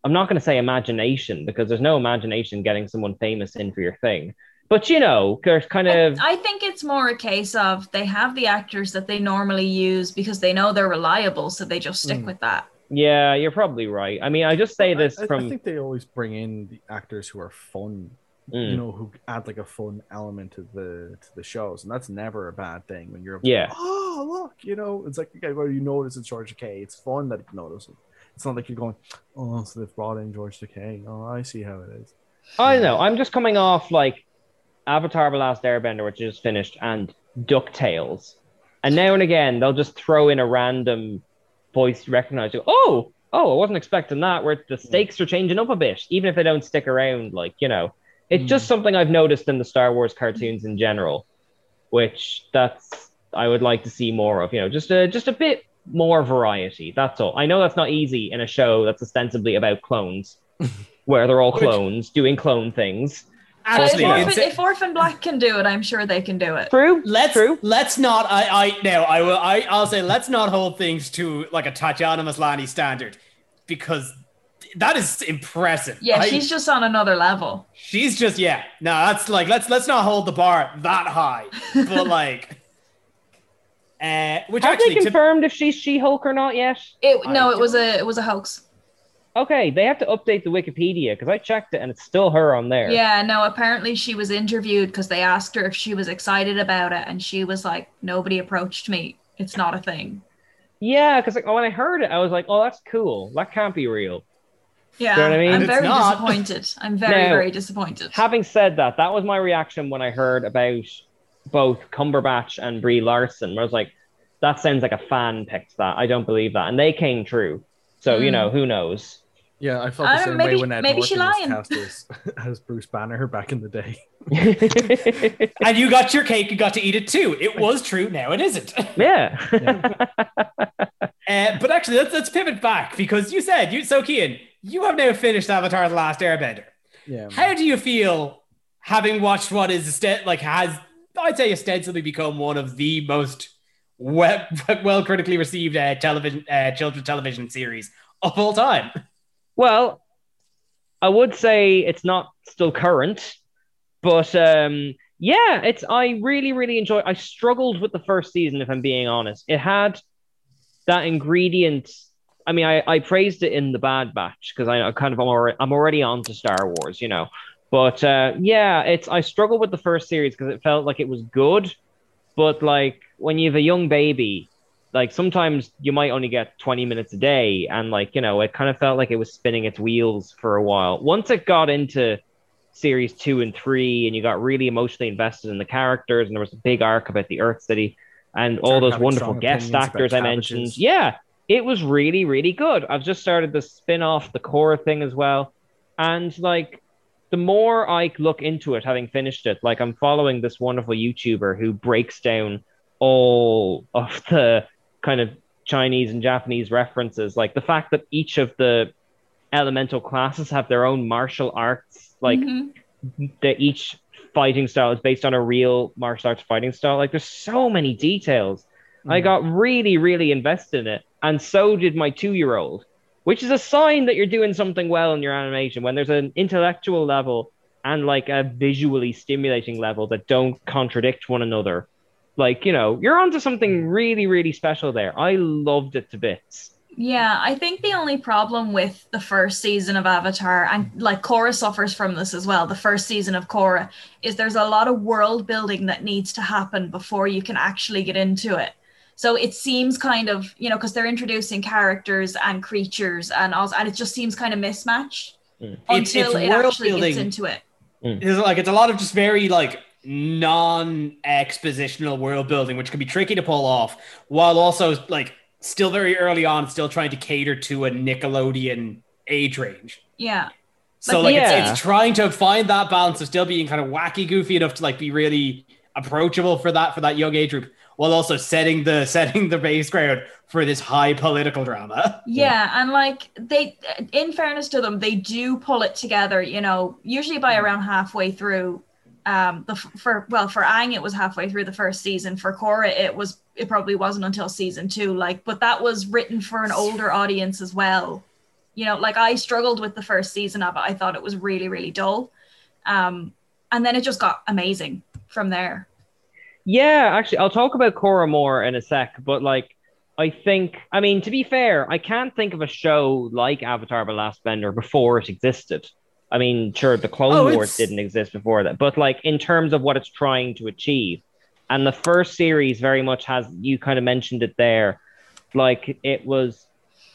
Speaker 7: I'm not going to say imagination because there's no imagination getting someone famous in for your thing. But you know, there's kind of
Speaker 9: I think it's more a case of they have the actors that they normally use because they know they're reliable, so they just stick
Speaker 8: Mm.
Speaker 9: with that.
Speaker 7: yeah, you're probably right. I mean, I just say this
Speaker 8: I, I think they always bring in the actors who are fun.
Speaker 7: Mm.
Speaker 8: You know, who add like a fun element to the to the shows, and that's never a bad thing when you're
Speaker 7: Yeah.
Speaker 8: Oh, look, you know, it's like okay, well, you notice it's George Takei. It's fun that you notice it. It's not like you're going, oh, so they've brought in George Takei. Oh, I see how it is.
Speaker 7: I know. I'm just coming off like Avatar: The Last Airbender, which is finished, and Ducktales, and now and again they'll just throw in a random voice recognized. Oh, oh, I wasn't expecting that. Where the stakes are changing up a bit, even if they don't stick around. Like you know, it's just hmm. something I've noticed in the Star Wars cartoons in general, which that's I would like to see more of. You know, just a just a bit more variety. That's all. I know that's not easy in a show that's ostensibly about clones, where they're all
Speaker 10: Which-
Speaker 7: clones doing clone things.
Speaker 9: So if,
Speaker 10: Actually,
Speaker 9: Orphan, if Orphan Black can do it, I'm sure they can do it.
Speaker 7: True.
Speaker 10: Let's
Speaker 7: True.
Speaker 10: let's not. I I no. I will. I I'll say let's not hold things to like a Tatiana Maslany standard because that is impressive.
Speaker 9: Yeah,
Speaker 10: I-
Speaker 9: she's just on another level.
Speaker 10: she's just yeah. No, that's like let's let's not hold the bar that high. But like, uh, which
Speaker 7: Have
Speaker 10: actually
Speaker 7: they
Speaker 10: to-
Speaker 7: confirmed if she's She-Hulk or not yet?
Speaker 9: It no, it was a it was a hoax.
Speaker 7: Okay, they have to update the Wikipedia because I checked it and it's still her on there.
Speaker 9: Yeah, no, apparently she was interviewed because they asked her if she was excited about it, and she was like, "Nobody approached me. It's not a thing."
Speaker 7: Yeah, because like, when I heard it, I was like, "Oh, that's cool. That can't be real."
Speaker 9: Yeah,
Speaker 7: you know what I mean?
Speaker 9: I'm
Speaker 7: It's
Speaker 9: very
Speaker 10: not.
Speaker 9: disappointed. I'm very,
Speaker 7: Now,
Speaker 9: very disappointed.
Speaker 7: Having said that, that was my reaction when I heard about both Cumberbatch and Brie Larson. Where I was like, that sounds like a fan picked that. I don't believe that. And they came true. So, you
Speaker 9: Hmm.
Speaker 7: know, who knows?
Speaker 8: Yeah, I felt the
Speaker 9: don't
Speaker 8: same
Speaker 9: know,
Speaker 8: way when Ed
Speaker 9: maybe she
Speaker 8: Norton
Speaker 9: lying.
Speaker 8: was cast as, as Bruce Banner back in the day.
Speaker 10: And you got your cake, you got to eat it too. It was true, now it isn't.
Speaker 7: yeah.
Speaker 10: Uh, but actually, let's, let's pivot back because you said, you so Kian, you have now finished Avatar: The Last Airbender.
Speaker 8: Yeah.
Speaker 10: How do you feel having watched what is osten- like has I'd say ostensibly become one of the most well, well critically received uh, television uh, children's television series of all time?
Speaker 7: Well, I would say it's not still current, but um, yeah, it's. I really, really enjoy. I struggled with the first season, if I'm being honest. It had that ingredient. I mean, I, I praised it in the Bad Batch because I, I kind of I'm already I'm already on to Star Wars, you know. But uh, yeah, it's I struggled with the first series because it felt like it was good, but like when you have a young baby, like sometimes you might only get 20 minutes a day and like you know it kind of felt like it was spinning its wheels for a while. Once it got into series two and three and you got really emotionally invested in the characters and there was a big arc about the earth city and all those wonderful guest actors i mentioned. Yeah it was really really good i've just started the spin-off the Korra thing as well and like the more I look into it, having finished it, like I'm following this wonderful YouTuber who breaks down all of the kind of Chinese and Japanese references, like the fact that each of the elemental classes have their own martial arts, like
Speaker 9: Mhm.
Speaker 7: that each fighting style is based on a real martial arts fighting style. Like there's so many details. I got really, really invested in it, and so did my two-year-old, which is a sign that you're doing something well in your animation when there's an intellectual level and like a visually stimulating level that don't contradict one another. Like you know, you're onto something really, really special there. I loved it to bits.
Speaker 9: Yeah, I think the only problem with the first season of Avatar, and like Korra suffers from this as well, the first season of Korra, is there's a lot of world building that needs to happen before you can actually get into it. So it seems kind of, you know, because they're introducing characters and creatures and also, and it just seems kind of mismatched mm.
Speaker 10: It's-
Speaker 9: until
Speaker 10: it's
Speaker 9: it
Speaker 10: world
Speaker 9: actually gets into it. Mm.
Speaker 10: It's like it's a lot of just very like non-expositional world building, which can be tricky to pull off, while also like still very early on, still trying to cater to a Nickelodeon age range.
Speaker 9: Yeah.
Speaker 10: So
Speaker 9: But
Speaker 10: like
Speaker 7: yeah.
Speaker 10: it's, it's trying to find that balance of still being kind of wacky, goofy enough to like be really approachable for that for that young age group, while also setting the setting the base ground for this high political drama.
Speaker 9: Yeah, and like they, in fairness to them, they do pull it together. You know, usually by around halfway through. Um, the for well for Aang it was halfway through the first season. For Korra it was it probably wasn't until season two. Like, but that was written for an older audience as well. You know, like I struggled with the first season of it. I thought it was really really dull, um, and then it just got amazing from there.
Speaker 7: Yeah, actually, I'll talk about Korra more in a sec, but like, I think, I mean, to be fair, I can't think of a show like Avatar: The Last Bender before it existed. I mean, sure, the Clone
Speaker 10: Oh,
Speaker 7: Wars
Speaker 10: it's-
Speaker 7: didn't exist before that, but like in terms of what it's trying to achieve, and the first series very much has you kind of mentioned it there, like it was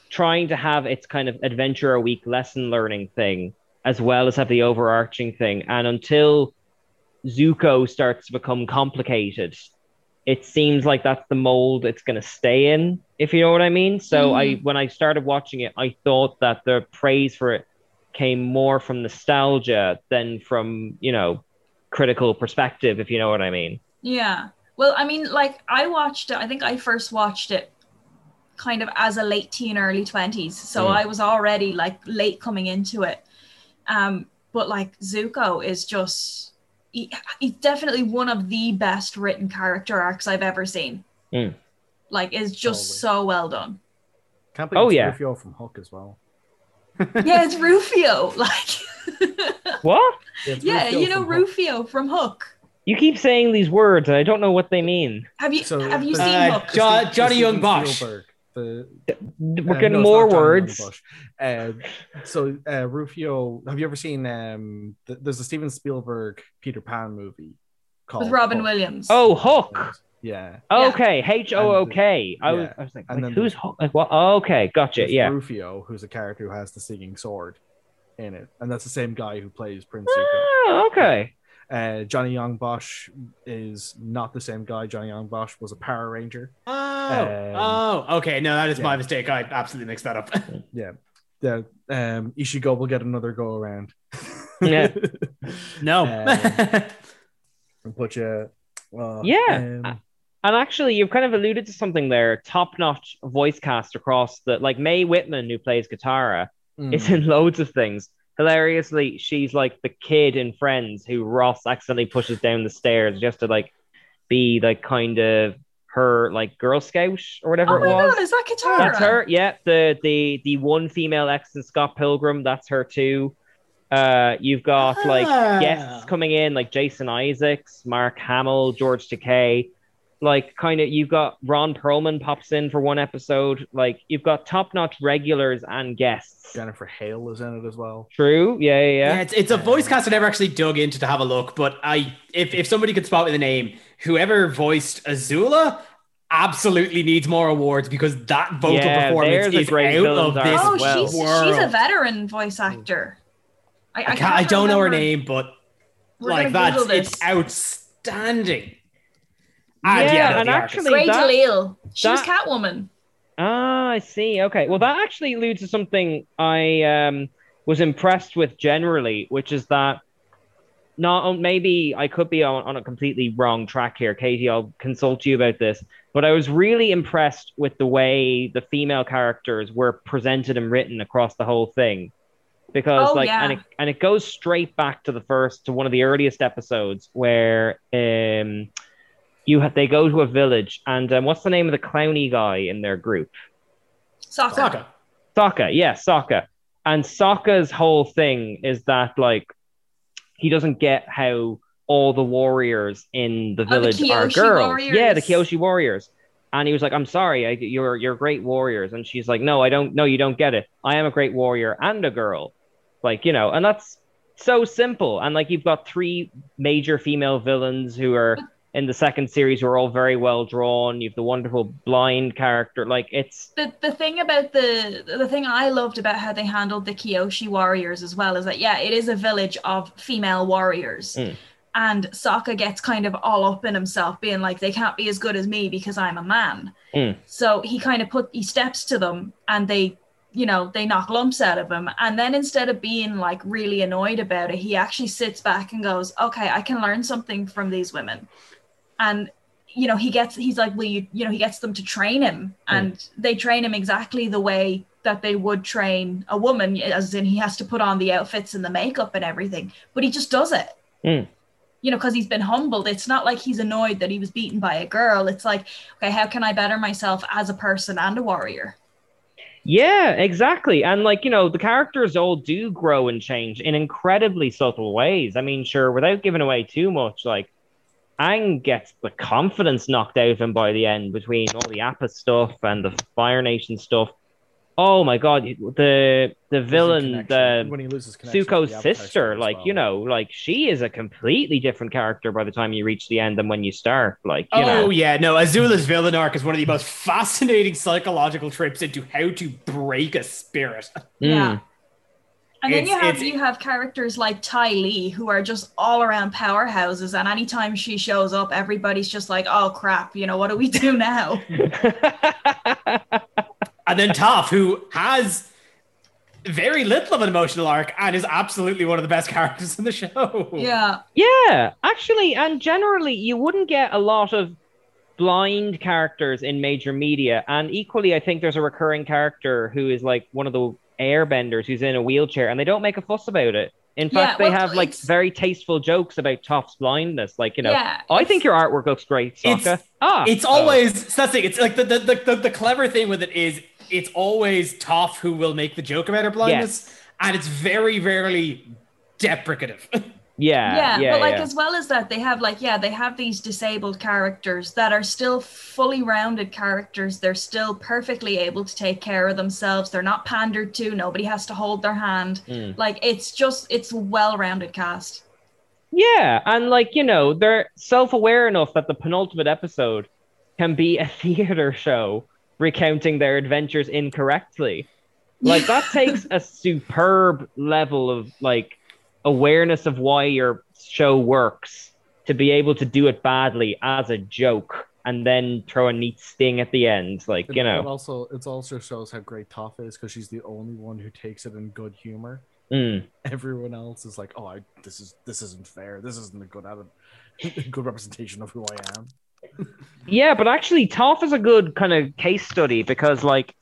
Speaker 7: trying to have its kind of adventure a week lesson learning thing as well as have the overarching thing, and until Zuko starts to become complicated, it seems like that's the mold it's going to stay in, if you know what I mean. So I, when I started watching it, I thought that the praise for it came more from nostalgia than from you know critical perspective, if you know what I mean.
Speaker 9: Yeah. Well, I mean, like I watched it. I think I first watched it kind of as a late teen, early twenties. So
Speaker 7: Mm.
Speaker 9: I was already like late coming into it. Um, but like Zuko is just he, he's definitely one of the best written character arcs I've ever seen.
Speaker 7: Mm.
Speaker 9: Like, it's just so well done.
Speaker 8: Can't believe
Speaker 7: Oh, yeah.
Speaker 8: Rufio from Hook as well.
Speaker 9: yeah, it's Rufio. Like,
Speaker 7: What?
Speaker 8: It's
Speaker 9: yeah,
Speaker 8: Rufio
Speaker 9: you know
Speaker 8: from Hook.
Speaker 9: Rufio from Hook.
Speaker 7: You keep saying these words, and I don't know what they mean.
Speaker 9: Have you
Speaker 8: So,
Speaker 9: have you seen
Speaker 10: Uh,
Speaker 9: Hook?
Speaker 10: Jo- Johnny Young Bosch.
Speaker 8: Spielberg, the-
Speaker 7: We're
Speaker 8: uh,
Speaker 7: getting
Speaker 8: no,
Speaker 7: more
Speaker 8: not Johnny Young
Speaker 7: words.
Speaker 8: Uh, so uh, Rufio, have you ever seen? Um, th- there's a Steven Spielberg Peter Pan movie called
Speaker 9: with Robin
Speaker 8: Hook.
Speaker 9: Williams.
Speaker 7: Oh, Hook.
Speaker 8: Yeah,
Speaker 9: Yeah.
Speaker 7: Okay, H O O K. I was,
Speaker 8: yeah.
Speaker 7: I was like,
Speaker 8: And
Speaker 7: like, who's
Speaker 8: there's-
Speaker 7: Hook? Like, what? Oh, okay, gotcha. Yeah.
Speaker 8: Rufio, who's a character who has the singing sword. in it, and that's the same guy who plays Prince Zuko.
Speaker 7: Oh, okay.
Speaker 8: Uh, Johnny Young Bosch is not the same guy. Johnny Young Bosch was a Power Ranger.
Speaker 10: Oh,
Speaker 8: Um,
Speaker 10: oh, okay. No, that is my mistake. I absolutely mixed that up.
Speaker 8: Yeah, the um, Ishigo will get another go around.
Speaker 7: Yeah.
Speaker 10: no.
Speaker 8: Um, and put you. Uh,
Speaker 7: Yeah.
Speaker 8: um,
Speaker 7: And actually, you've kind of alluded to something there. Top-notch voice cast across the like Mae Whitman, who plays Katara,
Speaker 8: mm.
Speaker 7: is in loads of things. Hilariously, she's like the kid in Friends who Ross accidentally pushes down the stairs just to like be like kind of her like Girl Scout or whatever
Speaker 9: Oh
Speaker 7: it
Speaker 9: my
Speaker 7: was.
Speaker 9: god, is that Katara?
Speaker 7: That's her. Yeah, the the the one female ex in Scott Pilgrim. That's her too. Uh, you've got like
Speaker 10: Ah.
Speaker 7: guests coming in like Jason Isaacs, Mark Hamill, George Takei. Like kind of, you've got Ron Perlman pops in for one episode. Like you've got top notch regulars and guests.
Speaker 8: Jennifer Hale is in it as well.
Speaker 7: True. Yeah, yeah,
Speaker 10: Yeah,
Speaker 7: yeah.
Speaker 10: it's, it's a voice cast I never actually dug into to have a look, but I if, if somebody could spot me the name, whoever voiced Azula absolutely needs more awards because that vocal
Speaker 7: Yeah,
Speaker 10: performance is
Speaker 7: great
Speaker 10: out of
Speaker 7: arc
Speaker 10: this
Speaker 9: Oh,
Speaker 7: well.
Speaker 9: she's
Speaker 10: world.
Speaker 9: she's a veteran voice actor. I,
Speaker 10: I, can't, I don't know her name, but
Speaker 9: We're
Speaker 10: like
Speaker 9: gonna
Speaker 10: that's it's
Speaker 9: this.
Speaker 10: Outstanding.
Speaker 7: Yeah, and
Speaker 10: the
Speaker 7: actually-
Speaker 9: Ray
Speaker 7: that-
Speaker 9: Delisle. She was Catwoman.
Speaker 7: Ah, I see. Okay. Well, that actually alludes to something I um, was impressed with generally, which is that not maybe I could be on, on a completely wrong track here, Katie. I'll consult you about this, but I was really impressed with the way the female characters were presented and written across the whole thing, because
Speaker 9: Oh,
Speaker 7: like,
Speaker 9: yeah.
Speaker 7: and it and it goes straight back to the first to one of the earliest episodes where um. You have, they go to a village, and um, what's the name of the clowny guy in their group?
Speaker 9: Sokka.
Speaker 10: Sokka.
Speaker 7: Sokka, yeah, Sokka. And Sokka's whole thing is that like he doesn't get how all the warriors in the
Speaker 9: the
Speaker 7: village are girls.
Speaker 9: warriors.
Speaker 7: Yeah, the Kyoshi warriors. And he was like, "I'm sorry, I, you're you're great warriors." And she's like, "No, I don't. No, you don't get it. I am a great warrior and a girl." Like you know, and that's so simple. And like you've got three major female villains who are in the second series who are all very well drawn. You've the wonderful blind character. Like it's
Speaker 9: the the thing about the the thing I loved about how they handled the Kyoshi warriors as well is that yeah, it is a village of female warriors.
Speaker 7: Mm.
Speaker 9: And Sokka gets kind of all up in himself, being like, they can't be as good as me because I'm a man.
Speaker 7: Mm.
Speaker 9: So he kind of put he steps to them and they, you know, they knock lumps out of him. And then instead of being like really annoyed about it, he actually sits back and goes, Okay, I can learn something from these women. And you know, he gets he's like, Well, you you know, he gets them to train him and they train him exactly the way that they would train a woman, as in he has to put on the outfits and the makeup and everything, but he just does it
Speaker 7: Mm.
Speaker 9: you know, because he's been humbled. It's not like he's annoyed that he was beaten by a girl. It's like, okay, how can I better myself as a person and a warrior?
Speaker 7: Yeah, exactly. And like, you know, the characters all do grow and change in incredibly subtle ways. I mean, sure, without giving away too much, like Aang gets the confidence knocked out of him by the end between all the Appa stuff and the Fire Nation stuff. Oh my god, the the villain, the
Speaker 8: when he loses connection with
Speaker 7: Zuko's
Speaker 8: the
Speaker 7: sister, like
Speaker 8: well.
Speaker 7: you know, like she is a completely different character by the time you reach the end than when you start. Like, you
Speaker 10: Oh
Speaker 7: know,
Speaker 10: yeah, no. Azula's villain arc is one of the most fascinating psychological trips into how to break a spirit.
Speaker 9: Yeah.
Speaker 7: Mm.
Speaker 9: And then
Speaker 10: It's-
Speaker 9: you have
Speaker 10: it's-
Speaker 9: you have characters like Ty Lee who are just all around powerhouses, and anytime she shows up, everybody's just like, "Oh crap, you know what do we do now?"
Speaker 10: And then Toph, who has very little of an emotional arc and is absolutely one of the best characters in the show.
Speaker 9: yeah,
Speaker 7: Yeah, actually, and generally, you wouldn't get a lot of blind characters in major media. And equally, I think there's a recurring character who is like one of the airbenders who's in a wheelchair, and they don't make a fuss about it. In
Speaker 9: Yeah,
Speaker 7: fact, they
Speaker 9: well,
Speaker 7: have like very tasteful jokes about Toph's blindness. Like, you know,
Speaker 9: Yeah,
Speaker 7: I think your artwork looks great,
Speaker 10: It's-
Speaker 7: ah,
Speaker 10: It's always so that's the thing. It's like the the, the the the clever thing with it is it's always Toph who will make the joke about her blindness, and it's very rarely deprecative.
Speaker 7: yeah,
Speaker 9: yeah,
Speaker 7: yeah,
Speaker 9: but like
Speaker 7: yeah.
Speaker 9: as well as that, they have like yeah, they have these disabled characters that are still fully rounded characters. They're still perfectly able to take care of themselves. They're not pandered to. Nobody has to hold their hand.
Speaker 7: Mm.
Speaker 9: Like it's just it's a well-rounded cast.
Speaker 7: Yeah, and like you know, they're self-aware enough that the penultimate episode can be a theater show recounting their adventures incorrectly. Like that takes a superb level of like awareness of why your show works to be able to do it badly as a joke and then throw a neat sting at the end. Like, you
Speaker 8: It- It
Speaker 7: know.
Speaker 8: also it also shows how great Toph is because she's the only one who takes it in good humor.
Speaker 7: Mm.
Speaker 8: Everyone else is like, "Oh, I, this is this isn't fair. This isn't a good a good representation of who I am."
Speaker 7: Yeah, but actually, Toph is a good kind of case study because, like,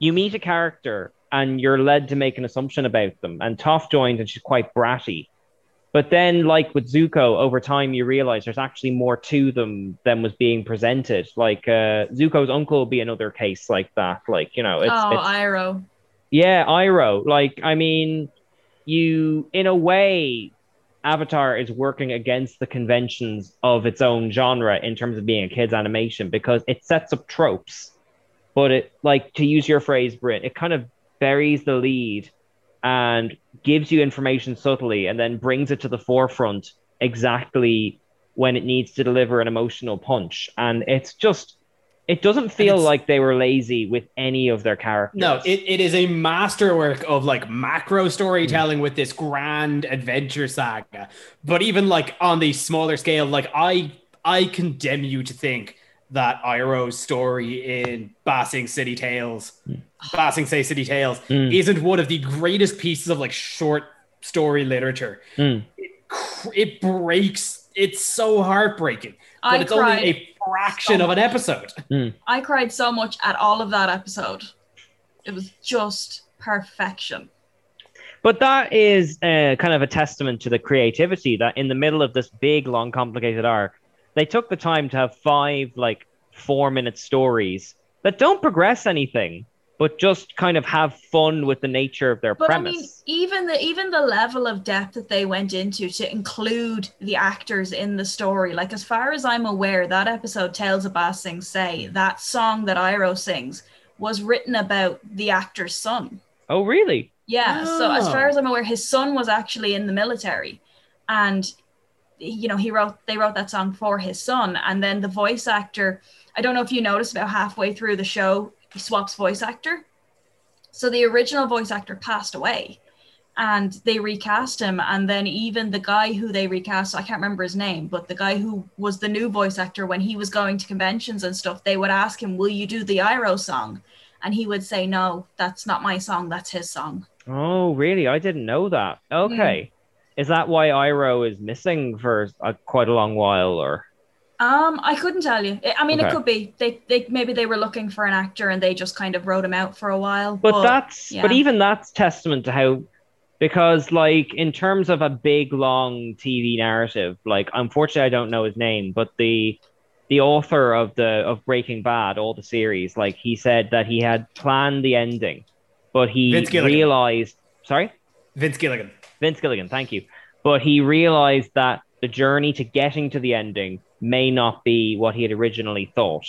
Speaker 7: you meet a character and you're led to make an assumption about them. And Toph joined and she's quite bratty. But then, like with Zuko, over time you realize there's actually more to them than was being presented. Like uh, Zuko's uncle will be another case like that. Like you know, it's,
Speaker 9: oh,
Speaker 7: it's
Speaker 9: Iroh.
Speaker 7: yeah, Iroh. Like, I mean, you, in a way, Avatar is working against the conventions of its own genre in terms of being a kids' animation because it sets up tropes, but it, like, to use your phrase, Brit, it kind of buries the lead and gives you information subtly and then brings it to the forefront exactly when it needs to deliver an emotional punch. And it's just, it doesn't feel like they were lazy with any of their characters.
Speaker 10: No, it, it is a masterwork of like macro storytelling with this grand adventure saga. But even like on the smaller scale, like I I condemn you to think that Iroh's story in Basing City Tales, Ba Sing Se City Tales,
Speaker 7: Mm.
Speaker 10: isn't one of the greatest pieces of like short story literature.
Speaker 7: Mm.
Speaker 10: Cr- It breaks. It's so heartbreaking. But
Speaker 9: I
Speaker 10: it's
Speaker 9: cried
Speaker 10: only a fraction
Speaker 9: so
Speaker 10: of an
Speaker 9: much.
Speaker 10: episode.
Speaker 9: I cried so much at all of that episode. It was just perfection.
Speaker 7: But that is uh, kind of a testament to the creativity that in the middle of this big, long, complicated arc, they took the time to have five, like, four minute stories that don't progress anything, but just kind of have fun with the nature of their
Speaker 9: But
Speaker 7: premise.
Speaker 9: I mean, even the even the level of depth that they went into to include the actors in the story, like as far as I'm aware, that episode Tales of Ba Sing Se, that song that Iroh sings was written about the actor's son.
Speaker 7: oh, really?
Speaker 9: Yeah. So as
Speaker 10: Oh.
Speaker 9: far as I'm aware, his son was actually in the military, and you know he wrote they wrote that song for his son, and then the voice actor. I don't know if you noticed about halfway through the show, he swaps voice actor. So the original voice actor passed away, and they recast him, and then even the guy who they recast, I can't remember his name, but the guy who was the new voice actor when he was going to conventions and stuff, they would ask him, "Will you do the Iroh song?" And he would say, "No, that's not my song. That's his song."
Speaker 7: Oh, really? I didn't know that. Okay. Is that why Iroh is missing for a, quite a long while, or?
Speaker 9: Um, I couldn't tell you. I- I mean,
Speaker 7: Okay.
Speaker 9: it could be they, they maybe they were looking for an actor and they just kind of wrote him out for a while.
Speaker 7: But that's
Speaker 9: yeah.
Speaker 7: but even that's testament to how because like in terms of a big long TV narrative, like unfortunately I don't know his name, but the the author of the of Breaking Bad, all the series, like he said that he had planned the ending, but he realized sorry?
Speaker 10: Vince Gilligan.
Speaker 7: Vince Gilligan, thank you. But he realized that the journey to getting to the ending may not be what he had originally thought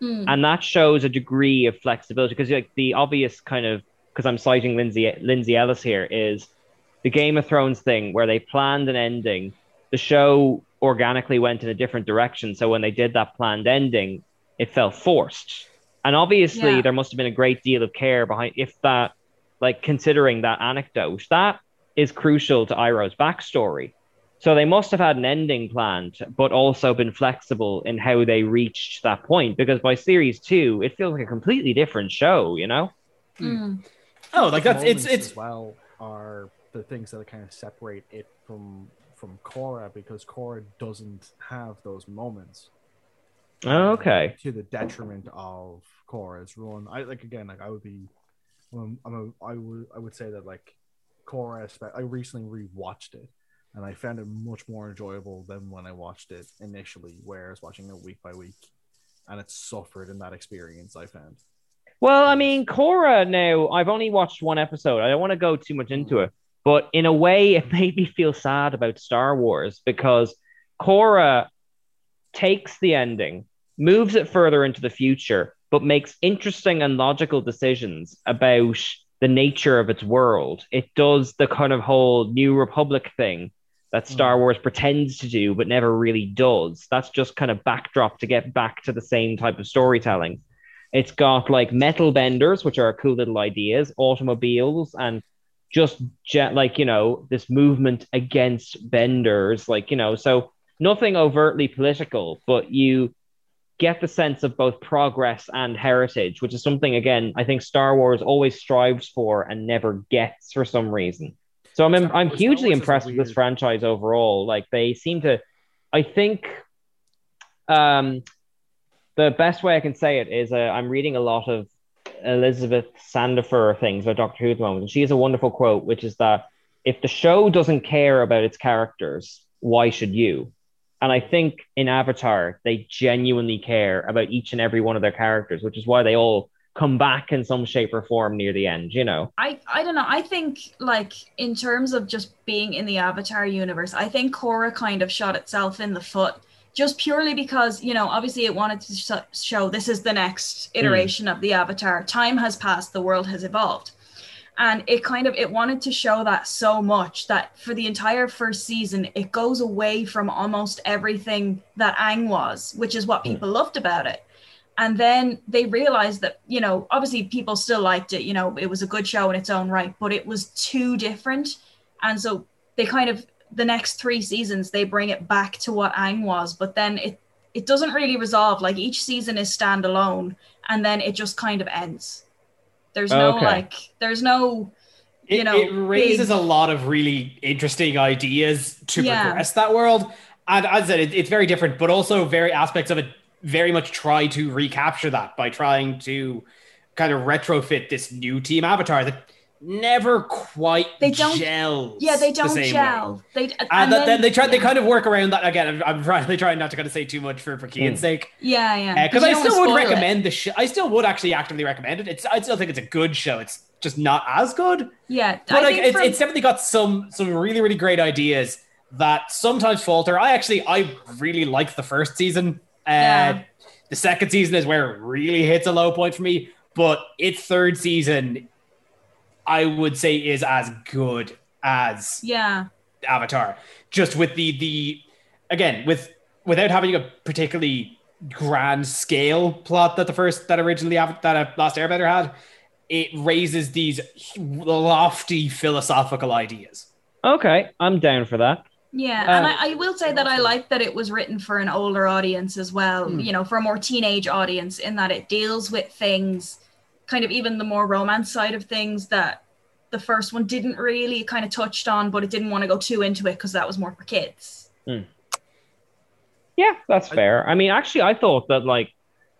Speaker 9: Hmm.
Speaker 7: and that shows a degree of flexibility because like the obvious kind of because I'm citing Lindsay Lindsay Ellis here is the Game of Thrones thing where they planned an ending, the show organically went in a different direction. So when they did that planned ending, it felt forced. And obviously
Speaker 9: Yeah.
Speaker 7: there must have been a great deal of care behind if that like considering that anecdote, that is crucial to Iroh's backstory. So they must have had an ending planned, but also been flexible in how they reached that point. Because by series two, it feels like a completely different show, you know?
Speaker 9: Hmm.
Speaker 10: Oh, like that's it's it's
Speaker 8: as well are the things that kind of separate it from from Korra because Korra doesn't have those moments.
Speaker 7: Oh, Okay.
Speaker 8: To the detriment of Korra's run. I like again like I would be um, I'm a, I would I would say that like Korra I recently rewatched it and I found it much more enjoyable than when I watched it initially, whereas watching it week by week. And it suffered in that experience, I found.
Speaker 7: Well, I mean, Korra now, I've only watched one episode. I don't want to go too much into it, but in a way, it made me feel sad about Star Wars because Korra takes the ending, moves it further into the future, but makes interesting and logical decisions about the nature of its world. It does the kind of whole New Republic thing that Star hmm. Wars pretends to do, but never really does. That's just kind of backdrop to get back to the same type of storytelling. It's got like metal benders, which are cool little ideas, automobiles, and just je- like you know this movement against benders, like you know, so nothing overtly political, but you get the sense of both progress and heritage, which is something again I think Star Wars always strives for and never gets for some reason. So I'm I'm hugely
Speaker 8: Wars
Speaker 7: impressed with this franchise overall. Like they seem to, I think, um, the best way I can say it is uh, I'm reading a lot of Elizabeth Sandifer things about Doctor Who at the moment, and she has a wonderful quote, which is that if the show doesn't care about its characters, why should you? And I think in Avatar, they genuinely care about each and every one of their characters, which is why they all come back in some shape or form near the end, you know?
Speaker 9: I, I don't know. I think like in terms of just being in the Avatar universe, I think Korra kind of shot itself in the foot just purely because, you know, obviously it wanted to sh- show this is the next hmm. iteration of the Avatar. Time has passed, the world has evolved. And it kind of it wanted to show that so much that for the entire first season it goes away from almost everything that Aang was, which is what hmm. people loved about it. And then they realized that you know obviously people still liked it you know it was a good show in its own right but it was too different. And so they kind of the next three seasons they bring it back to what Aang was but then it it doesn't really resolve. Like each season is standalone and then it just kind of ends there's no
Speaker 7: Okay.
Speaker 9: like there's no you
Speaker 10: it,
Speaker 9: know
Speaker 10: it raises
Speaker 9: big-
Speaker 10: a lot of really interesting ideas to
Speaker 9: Yeah.
Speaker 10: progress that world. And as I said, it, it's very different, but also very aspects of it very much try to recapture that by trying to kind of retrofit this new team avatar that never quite
Speaker 9: They don't-
Speaker 10: gels
Speaker 9: yeah they don't
Speaker 10: same way.
Speaker 9: gel they uh, and,
Speaker 10: And, then, then they try they kind of work around that again. I'm, I'm trying they try not to kind of say too much for for Kian's hmm. sake.
Speaker 9: yeah yeah uh,
Speaker 10: Because
Speaker 9: you
Speaker 10: I still would
Speaker 9: spoil it.
Speaker 10: recommend the show. I still would actually actively recommend it. It's I still think it's a good show. It's just not as good.
Speaker 9: yeah
Speaker 10: But
Speaker 9: I
Speaker 10: like
Speaker 9: think
Speaker 10: it's,
Speaker 9: from-
Speaker 10: it's definitely got some some really really great ideas that sometimes falter. I actually I really liked the first season. Uh,
Speaker 9: Yeah.
Speaker 10: The second season is where it really hits a low point for me. But its third season, I would say, is as good as
Speaker 9: yeah
Speaker 10: Avatar. Just with the the again with without having a particularly grand scale plot that the first that originally Ava- that uh, Last Airbender had, it raises these lofty philosophical ideas.
Speaker 7: Okay, I'm down for that.
Speaker 9: Yeah,
Speaker 7: Uh,
Speaker 9: and I, I will say that I like that it was written for an older audience as well,
Speaker 10: Hmm.
Speaker 9: you know, for a more teenage audience, in that it deals with things, kind of even the more romance side of things that the first one didn't really kind of touched on, but it didn't want to go too into it because that was more for kids.
Speaker 7: Yeah, that's fair. I mean, actually, I thought that like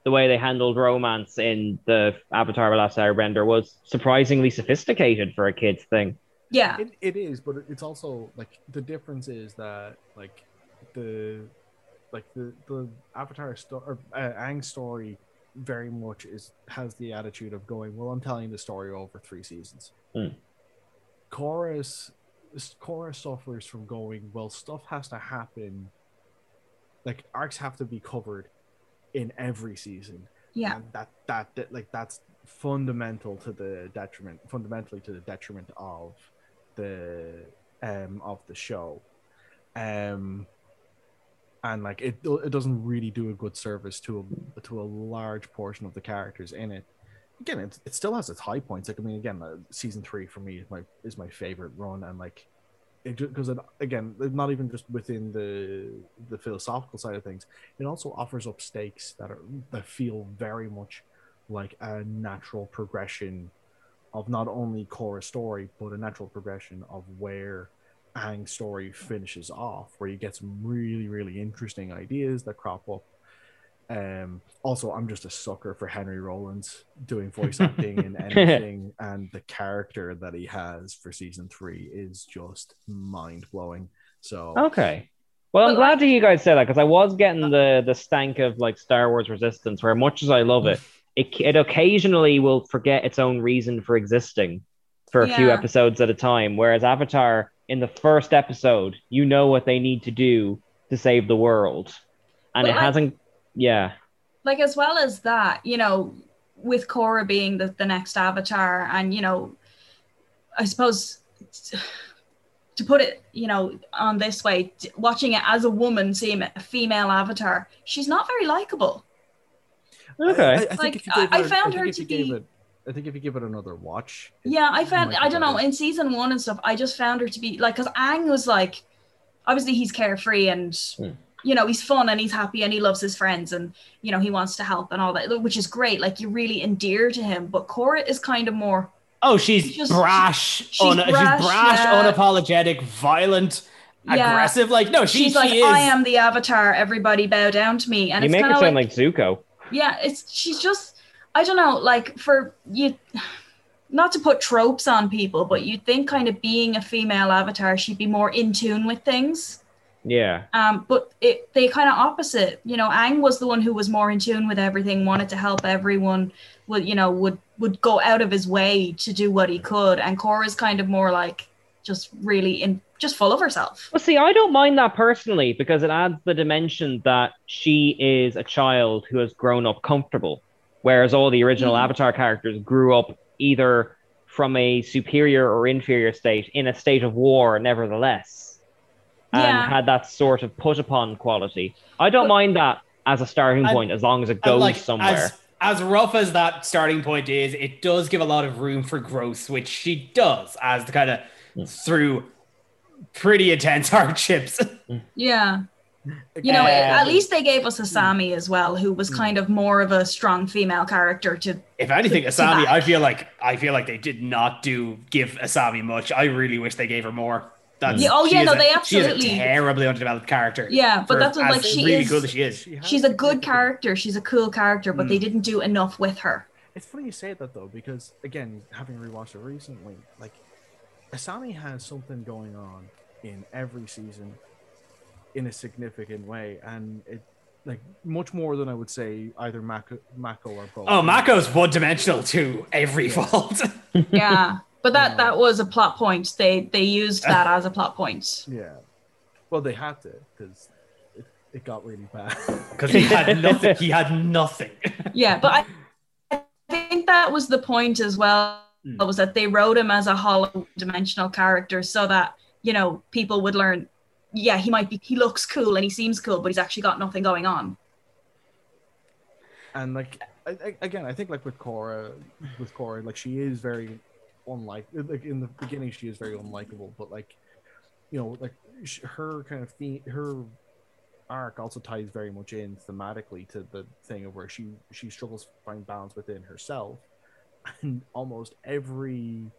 Speaker 7: the way they handled romance in the Avatar: The Last Airbender was surprisingly sophisticated for a kids thing.
Speaker 9: Yeah,
Speaker 8: It, it is, but it's also like the difference is that like the like the the Avatar story or uh, Aang's story very much is has the attitude of going, well, I'm telling the story over three seasons.
Speaker 7: Hmm.
Speaker 8: Chorus Chorus suffers from going, well, stuff has to happen. Like arcs have to be covered in every season.
Speaker 9: yeah,
Speaker 8: And that, that that like that's fundamental to the detriment fundamentally to the detriment of the um of the show um and like it it doesn't really do a good service to a to a large portion of the characters in it. Again it, it still has its high points. Like i mean again uh, season three for me is my is my favorite run and like it because again not even just within the the philosophical side of things it also offers up stakes that are that feel very much like a natural progression of not only Korra story but a natural progression of where Aang's story finishes off where you get some really really interesting ideas that crop up um also i'm just a sucker for henry rollins doing voice acting in anything and the character that he has for season three is just mind-blowing so
Speaker 7: Okay. Well, I'm glad to hear you guys say that because I was getting the the stank of like Star Wars Resistance, where much as I love it, it it occasionally will forget its own reason for existing for a few episodes at a time. Whereas Avatar, in the first episode, you know what they need to do to save the world, and
Speaker 9: But,
Speaker 7: it
Speaker 9: like-
Speaker 7: hasn't. Yeah.
Speaker 9: like as well as that, you know, with Korra being the, the next avatar, and you know, I suppose to put it, you know, on this way, watching it as a woman, seeing a female avatar, she's not very likable.
Speaker 7: Okay.
Speaker 8: I, I think
Speaker 9: Like,
Speaker 8: if you gave
Speaker 9: I- I
Speaker 8: it,
Speaker 9: found
Speaker 8: think
Speaker 9: her
Speaker 8: if
Speaker 9: to
Speaker 8: you gave
Speaker 9: be-
Speaker 8: it, I think if you give it another watch. it
Speaker 9: Yeah, I found I don't know in season one and stuff. I just found her to be like because Aang was like, obviously he's carefree and
Speaker 7: Hmm.
Speaker 9: you know he's fun and he's happy and he loves his friends and you know he wants to help and all that, which is great. Like you really endear to him. But Korra is kind of more
Speaker 10: Oh, she's
Speaker 9: She's just-
Speaker 10: brash,
Speaker 9: she's
Speaker 10: un-
Speaker 9: brash,
Speaker 10: she's brash,
Speaker 9: yeah.
Speaker 10: unapologetic, violent,
Speaker 9: Yeah.
Speaker 10: aggressive. Like no, she,
Speaker 9: she's like
Speaker 10: she is.
Speaker 9: I am the Avatar. Everybody bow down to me. And
Speaker 7: you
Speaker 9: it's
Speaker 7: make her
Speaker 9: kind of
Speaker 7: sound
Speaker 9: like,
Speaker 7: like Zuko.
Speaker 9: yeah, it's she's just I don't know like for you. Not to put tropes on people, but you'd think kind of being a female avatar, she'd be more in tune with things.
Speaker 7: Yeah.
Speaker 9: Um, but it they kind of opposite. You know, Aang was the one who was more in tune with everything, wanted to help everyone. Would you know would would go out of his way to do what he could, and Korra's kind of more like just really in just full of herself.
Speaker 7: Well, see, I don't mind that personally because it adds the dimension that she is a child who has grown up comfortable, whereas all the original
Speaker 9: Mhm.
Speaker 7: Avatar characters grew up either from a superior or inferior state in a state of war, nevertheless, and
Speaker 9: Yeah.
Speaker 7: had that sort of put upon quality. I don't
Speaker 9: But-
Speaker 7: mind that as a starting
Speaker 10: And-
Speaker 7: point as long as it goes
Speaker 10: like,
Speaker 7: somewhere.
Speaker 10: As, as rough as that starting point is, it does give a lot of room for growth, which she does as the kind of
Speaker 7: Hmm.
Speaker 10: through pretty intense hardships.
Speaker 9: Yeah. You know, at
Speaker 10: Um,
Speaker 9: least they gave us Asami as well, who was kind of more of a strong female character to
Speaker 10: If anything,
Speaker 9: to- to
Speaker 10: Asami,
Speaker 9: back.
Speaker 10: I feel like I feel like they did not do give Asami much. I really wish they gave her more. That's,
Speaker 9: Yeah, oh, yeah, no,
Speaker 10: a-
Speaker 9: they
Speaker 10: She
Speaker 9: absolutely-
Speaker 10: is a terribly underdeveloped character.
Speaker 9: Yeah, but that's what, like, she
Speaker 10: really
Speaker 9: is-
Speaker 10: good as she is.
Speaker 8: She
Speaker 9: She's a good character. She's a cool character, but
Speaker 10: Mm.
Speaker 9: they didn't do enough with her.
Speaker 8: It's funny you say that though, because again, having rewatched it recently, like Asami has something going on in every season in a significant way, and it like much more than I would say either Mako, Mako or Bo.
Speaker 10: Oh, Mako's one dimensional to every fault.
Speaker 9: Yeah. But that
Speaker 8: Yeah.
Speaker 9: that was a plot point. They they used that as a plot point.
Speaker 8: Yeah. Well, they had to because it, it got really bad.
Speaker 10: Because he had nothing. He had nothing.
Speaker 9: Yeah, but I, I think that was the point as well.
Speaker 10: Mm.
Speaker 9: Was that they wrote him as a hollow dimensional character so that you know people would learn. Yeah, he might be. He looks cool and he seems cool, but he's actually got nothing going on.
Speaker 8: and like I, again, I think like with Korra, with Korra, like she is very unlike like in the beginning she is very unlikable, but like you know like her kind of theme, her arc also ties very much in thematically to the thing of where she she struggles to find balance within herself, and almost every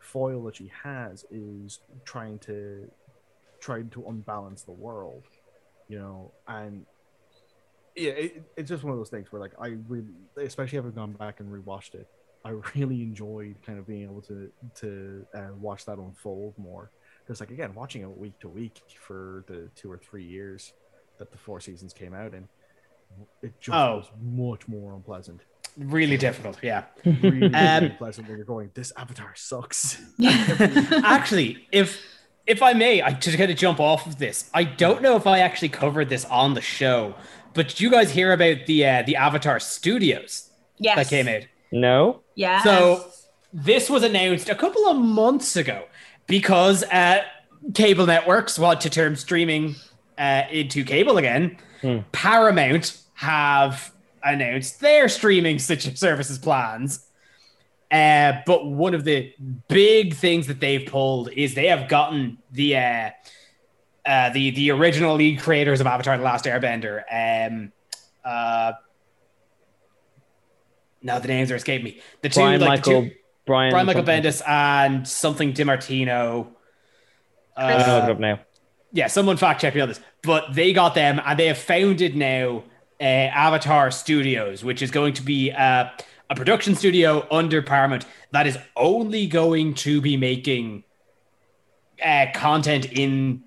Speaker 8: foil that she has is trying to trying to unbalance the world, you know, and yeah, it, it's just one of those things where like I really, especially having gone back and rewatched it, I really enjoyed kind of being able to to uh, watch that unfold more. Because like again, watching it week to week for the two or three years that the four seasons came out in, it just
Speaker 10: Oh.
Speaker 8: was much more unpleasant.
Speaker 10: really difficult. Yeah.
Speaker 8: Really, really
Speaker 10: Um,
Speaker 8: unpleasant when you're going, this avatar sucks.
Speaker 10: actually, if if I may, I just kind of jump off of this. I don't know if I actually covered this on the show, but did you guys hear about the uh, the Avatar Studios
Speaker 9: Yes.
Speaker 10: that came out?
Speaker 7: no?
Speaker 9: Yeah.
Speaker 10: So this was announced a couple of months ago because uh, cable networks want to turn streaming uh, into cable again.
Speaker 7: Hmm.
Speaker 10: Paramount have announced their streaming such services plans. Uh, but one of the big things that they've pulled is they have gotten the uh, uh, the the original lead creators of Avatar: The Last Airbender. Um, uh, now the names are escaping me. The two,
Speaker 7: Brian
Speaker 10: like, the
Speaker 7: Michael
Speaker 10: two-
Speaker 7: Brian,
Speaker 10: Brian Michael
Speaker 7: something.
Speaker 10: Bendis and something Dimartino.
Speaker 7: I'm look
Speaker 10: Uh,
Speaker 7: up now.
Speaker 10: yeah, someone fact check me on this, but they got them and they have founded now uh, Avatar Studios, which is going to be uh, a production studio under Paramount that is only going to be making uh, content in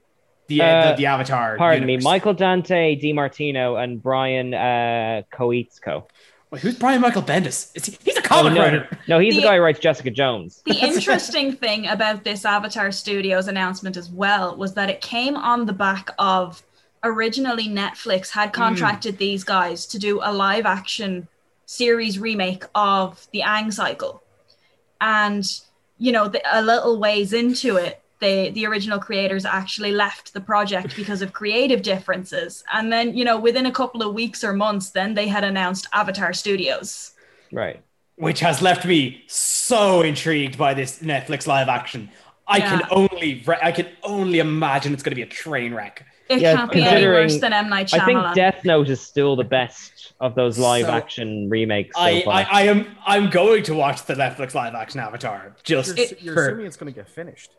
Speaker 10: the, uh,
Speaker 7: Uh,
Speaker 10: the the Avatar.
Speaker 7: Pardon me. Michael Dante DiMartino, and Brian uh, Konietzko.
Speaker 10: Wait, who's Brian Michael Bendis? Is he, he's a
Speaker 7: Oh,
Speaker 10: comic
Speaker 7: no,
Speaker 10: writer.
Speaker 7: no, he's the,
Speaker 9: The-
Speaker 7: guy who writes Jessica Jones.
Speaker 9: the interesting thing about this Avatar Studios announcement as well was that it came on the back of originally Netflix had contracted these guys to do a live action series remake of the Aang cycle. And, you know, the, a little ways into it, they the original creators actually left the project because of creative differences. And then, you know, within a couple of weeks or months, then they had announced Avatar Studios.
Speaker 7: Right.
Speaker 10: which has left me so intrigued by this Netflix live action. I can only I can only imagine it's going to be a train wreck.
Speaker 9: It
Speaker 7: Yeah,
Speaker 9: can't be any
Speaker 7: considering-
Speaker 9: worse than M Night
Speaker 7: I think Death Note is still the best of those live
Speaker 10: So,
Speaker 7: action remakes. So
Speaker 10: I,
Speaker 7: far.
Speaker 10: I I am I'm going to watch the Netflix live action Avatar just
Speaker 8: You're, you're
Speaker 10: for
Speaker 8: assuming it's going to get finished.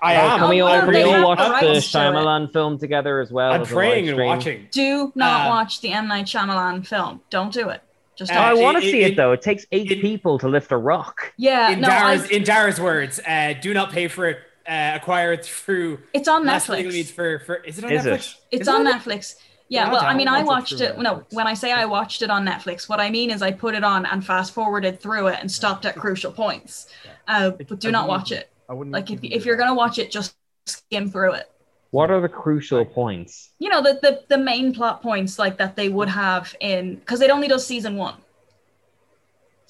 Speaker 10: I am.
Speaker 7: Can we all,
Speaker 9: well,
Speaker 7: we all watch
Speaker 9: the
Speaker 7: the
Speaker 9: rights it.
Speaker 7: Shyamalan film together as well?
Speaker 10: I'm
Speaker 7: as
Speaker 10: praying and watching.
Speaker 9: Do not
Speaker 10: Uh,
Speaker 9: watch the M Night Shyamalan film. Don't do it. Just
Speaker 10: Uh.
Speaker 7: I want to see it,
Speaker 10: it-
Speaker 7: though. It takes eight
Speaker 10: it-
Speaker 7: people to lift a rock.
Speaker 9: yeah,
Speaker 10: In
Speaker 9: no,
Speaker 10: Dara's in Dara's words, uh, do not pay for it. Uh, acquire it through
Speaker 9: it's on
Speaker 10: less
Speaker 9: Netflix.
Speaker 10: for for is it on
Speaker 7: Is
Speaker 10: Netflix?
Speaker 7: it?
Speaker 9: It's
Speaker 10: Is it
Speaker 9: on
Speaker 10: Netflix?
Speaker 9: Netflix. Yeah,
Speaker 8: Yeah,
Speaker 9: well, I
Speaker 8: I
Speaker 9: mean, I
Speaker 8: watched it
Speaker 9: watched. No, when I say I watched it on Netflix, what I mean is I put it on and fast forwarded through it and stopped at crucial points. Uh, but do
Speaker 8: I
Speaker 9: not watch it.
Speaker 8: I wouldn't.
Speaker 9: Like if if you're gonna watch it, just skim through it.
Speaker 7: What are the crucial points?
Speaker 9: You know the the, the main plot points like that they would have in because it only does season one.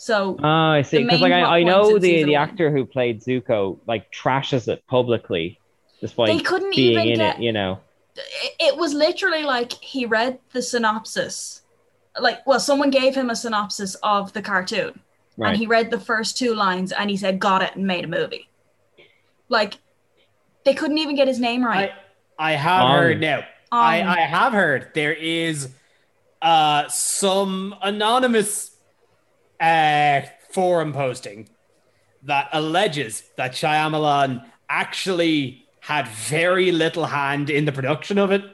Speaker 9: So
Speaker 7: Oh, I see. Because like I, I know the the
Speaker 9: one.
Speaker 7: actor who played Zuko like trashes it publicly, despite
Speaker 9: They couldn't
Speaker 7: being
Speaker 9: even
Speaker 7: in
Speaker 9: get-
Speaker 7: it. You know.
Speaker 9: it, it was literally like he read the synopsis. Like, well, someone gave him a synopsis of the cartoon,
Speaker 7: Right.
Speaker 9: and he read the first two lines, and he said, "Got it," and made a movie. Like, they couldn't even get his name right.
Speaker 10: I I have
Speaker 7: Um,
Speaker 10: heard now. I,
Speaker 9: Um,
Speaker 10: I have heard there is uh some anonymous uh forum posting that alleges that Shyamalan actually had very little hand in the production of it.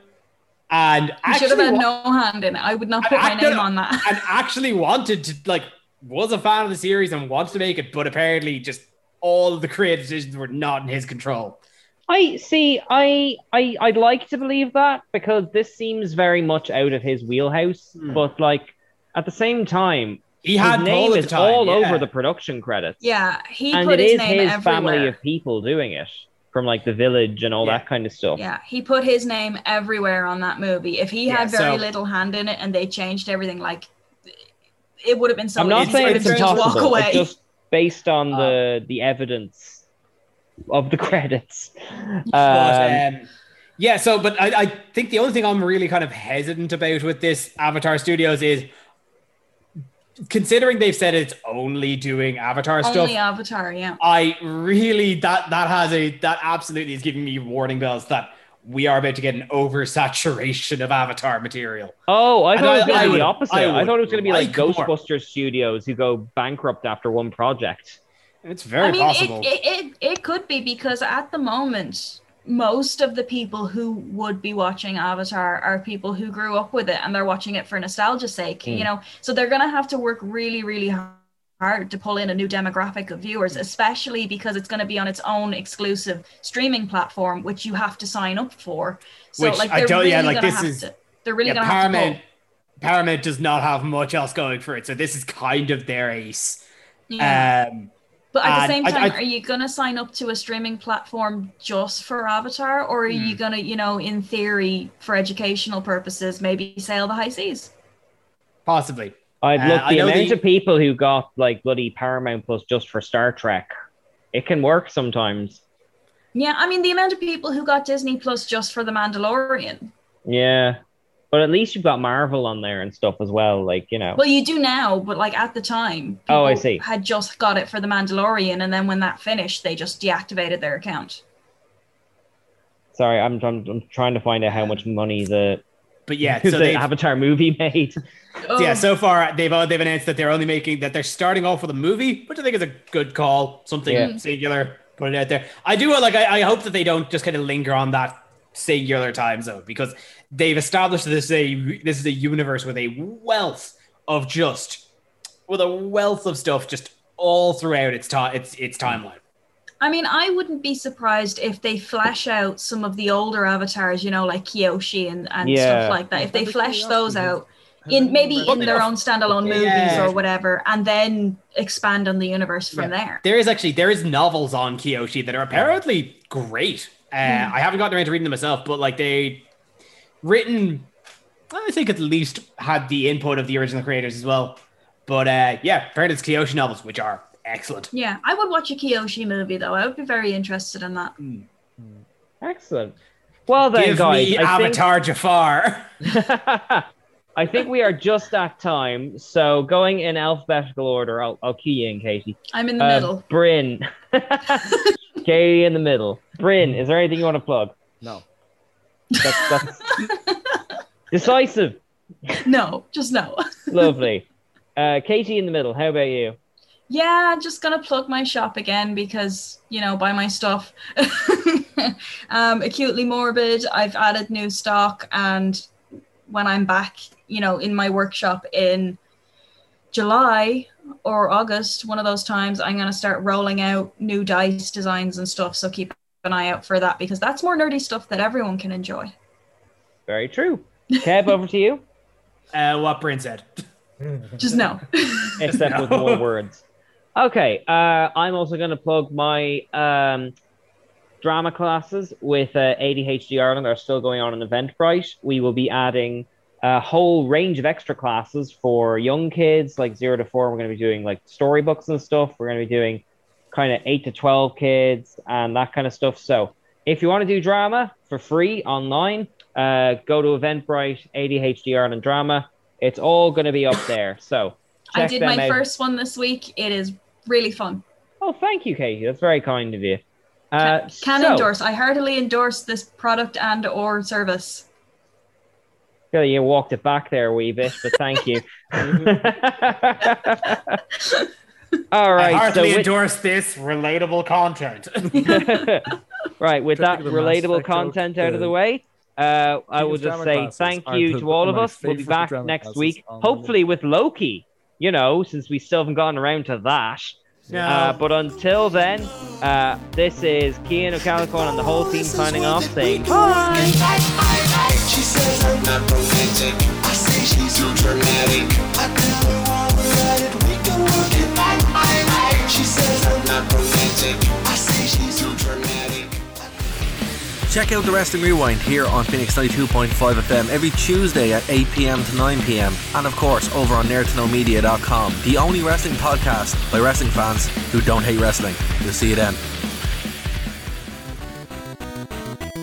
Speaker 10: And
Speaker 9: he should have had
Speaker 10: wa-
Speaker 9: no hand in it. I would not
Speaker 10: and
Speaker 9: put my name on that.
Speaker 10: and actually wanted to like was a fan of the series and wants to make it, but apparently just all the creative decisions were not in his control.
Speaker 7: I see. I I I'd like to believe that because this seems very much out of his wheelhouse.
Speaker 10: Hmm.
Speaker 7: But like at the same time,
Speaker 10: He had
Speaker 7: his name
Speaker 10: Paul at
Speaker 7: is
Speaker 10: time,
Speaker 7: all
Speaker 10: yeah.
Speaker 7: over the production credits.
Speaker 9: Yeah, he
Speaker 7: and
Speaker 9: put
Speaker 7: it
Speaker 9: his
Speaker 7: is
Speaker 9: name
Speaker 7: his
Speaker 9: everywhere.
Speaker 7: family of people doing it from like the village and all
Speaker 10: Yeah.
Speaker 7: that kind of stuff.
Speaker 9: Yeah, he put his name everywhere on that movie. If he
Speaker 10: Yeah,
Speaker 9: had very
Speaker 10: so-
Speaker 9: little hand in it and they changed everything, like it would have been so
Speaker 7: I'm not saying it's
Speaker 9: him to walk
Speaker 7: impossible.
Speaker 9: away.
Speaker 7: It's just based on
Speaker 10: Uh,
Speaker 7: the the evidence of the credits. Um,
Speaker 10: But, um, yeah, so but I, I think the only thing I'm really kind of hesitant about with this Avatar Studios is considering they've said it's only doing Avatar stuff.
Speaker 9: Only Avatar, yeah.
Speaker 10: I really that that has a that absolutely is giving me warning bells that we are about to get an oversaturation of Avatar material.
Speaker 7: oh, I
Speaker 10: And
Speaker 7: thought it was going to be
Speaker 10: would-
Speaker 7: the opposite.
Speaker 10: I
Speaker 7: I, thought it was going to be like,
Speaker 10: like more.
Speaker 7: Ghostbusters Studios who go bankrupt after one project.
Speaker 10: It's very
Speaker 9: I mean,
Speaker 10: possible.
Speaker 9: it, it, it, it could be because at the moment, most of the people who would be watching Avatar are people who grew up with it and they're watching it for nostalgia's sake,
Speaker 7: Hmm.
Speaker 9: you know? So they're going to have to work really, really hard to pull in a new demographic of viewers, especially because it's going to be on its own exclusive streaming platform, which you have to sign up for. So,
Speaker 10: Which
Speaker 9: like,
Speaker 10: I
Speaker 9: they're
Speaker 10: don't-
Speaker 9: really
Speaker 10: yeah, like, this is-
Speaker 9: to, they're really
Speaker 10: yeah,
Speaker 9: going to have to.
Speaker 10: Paramount does not have much else going for it, so this is kind of their ace.
Speaker 9: Yeah.
Speaker 10: Um,
Speaker 9: But at the same time,
Speaker 10: I-
Speaker 9: are you going to sign up to a streaming platform just for Avatar, or are
Speaker 10: Hmm.
Speaker 9: you going to, you know, in theory, for educational purposes, maybe sail the high seas?
Speaker 10: possibly.
Speaker 7: I'd
Speaker 10: Uh,
Speaker 7: look
Speaker 10: I
Speaker 7: the amount
Speaker 10: the-
Speaker 7: of people who got like bloody Paramount Plus just for Star Trek. It can work sometimes.
Speaker 9: Yeah, I mean, the amount of people who got Disney Plus just for The Mandalorian.
Speaker 7: Yeah. But at least you've got Marvel on there and stuff as well. Like, you know.
Speaker 9: Well, you do now, but like at the time,
Speaker 7: Oh, I
Speaker 9: people
Speaker 7: see.
Speaker 9: had just got it for The Mandalorian, and then when that finished, they just deactivated their account.
Speaker 7: Sorry, I'm, I'm I'm trying to find out how much money the,
Speaker 10: But yeah,
Speaker 7: the
Speaker 10: so they've,
Speaker 7: Avatar movie made.
Speaker 9: Oh,
Speaker 10: yeah, so far they've uh, they've announced that they're only making that they're starting off with a movie, which I think is a good call. Something
Speaker 7: Yeah.
Speaker 10: singular, put it out there. I do uh, like. I, I hope that they don't just kind of linger on that singular time zone because they've established this is a this is a universe with a wealth of just with a wealth of stuff just all throughout its time its its hmm. timeline.
Speaker 9: I mean, I wouldn't be surprised if they flesh out some of the older avatars, you know, like Kyoshi and, and
Speaker 7: Yeah.
Speaker 9: stuff like that. If they flesh those out in maybe in their own standalone movies
Speaker 10: Yeah.
Speaker 9: or whatever, and then expand on the universe from
Speaker 10: Yeah.
Speaker 9: there.
Speaker 10: There is actually there is novels on Kyoshi that are apparently great. Uh, I haven't gotten around to reading them myself, but like they written, I think at least had the input of the original creators as well. But uh, yeah, apparently it's Kyoshi novels, which are Excellent.
Speaker 9: Yeah, I would watch a Kyoshi movie though. I would be very interested in that.
Speaker 7: Excellent. Well then,
Speaker 10: Give
Speaker 7: guys,
Speaker 10: me
Speaker 7: I think-
Speaker 10: Avatar Jafar.
Speaker 7: I think we are just at time. So going in alphabetical order, I'll, I'll key you in, Katie.
Speaker 9: I'm in the
Speaker 7: Uh,
Speaker 9: middle.
Speaker 7: Bryn. Katie in the middle. Bryn, is there anything you want to plug?
Speaker 8: No.
Speaker 7: That's, that's decisive.
Speaker 9: No, just no.
Speaker 7: Lovely. Uh, Katie in the middle. How about you?
Speaker 9: Yeah, just gonna plug my shop again because you know buy my stuff. um, acutely morbid. I've added new stock, and when I'm back, you know, in my workshop in July or August, one of those times, I'm gonna start rolling out new dice designs and stuff. So keep an eye out for that because that's more nerdy stuff that everyone can enjoy.
Speaker 7: Very true. Kev, over to you.
Speaker 10: Uh, what Bryn said.
Speaker 9: Just no.
Speaker 7: except with more words. Okay, uh, I'm also going to plug my um, drama classes with uh, ADHD Ireland are still going on in Eventbrite. We will be adding a whole range of extra classes for young kids, like zero to four. We're going to be doing like storybooks and stuff. We're going to be doing kind of eight to twelve kids and that kind of stuff. So if you want to do drama for free online, uh, go to Eventbrite ADHD Ireland Drama. It's all going to be up there. So
Speaker 9: I did my
Speaker 7: out.
Speaker 9: first one this week. It is really fun.
Speaker 7: Oh, thank you, Katie. That's very kind of you. Uh,
Speaker 9: Can
Speaker 7: so,
Speaker 9: endorse. I heartily endorse this product and or service.
Speaker 7: Feel you walked it back there a wee bit, but thank you. All right.
Speaker 10: I
Speaker 7: right. So
Speaker 10: heartily
Speaker 7: with,
Speaker 10: endorse this relatable content.
Speaker 7: right, with that
Speaker 8: Trying to think of the Mass
Speaker 7: relatable content out of the
Speaker 8: the-
Speaker 7: way, uh, I will just say thank you to all of us. We'll be back next week, hopefully with Loki. You know, since we still haven't gotten around to that.
Speaker 10: No.
Speaker 7: Uh, but until then, uh, this is Kian O'Callaghan and the whole team signing off, saying
Speaker 6: She says I'm not romantic. I say she's dramatic.
Speaker 12: Check out the Wrestling Rewind here on Phoenix 92.5 FM every Tuesday at 8 pm to 9 pm. And of course, over on nerdtoknowmedia.com, the only wrestling podcast by wrestling fans who don't hate wrestling. We'll see you then.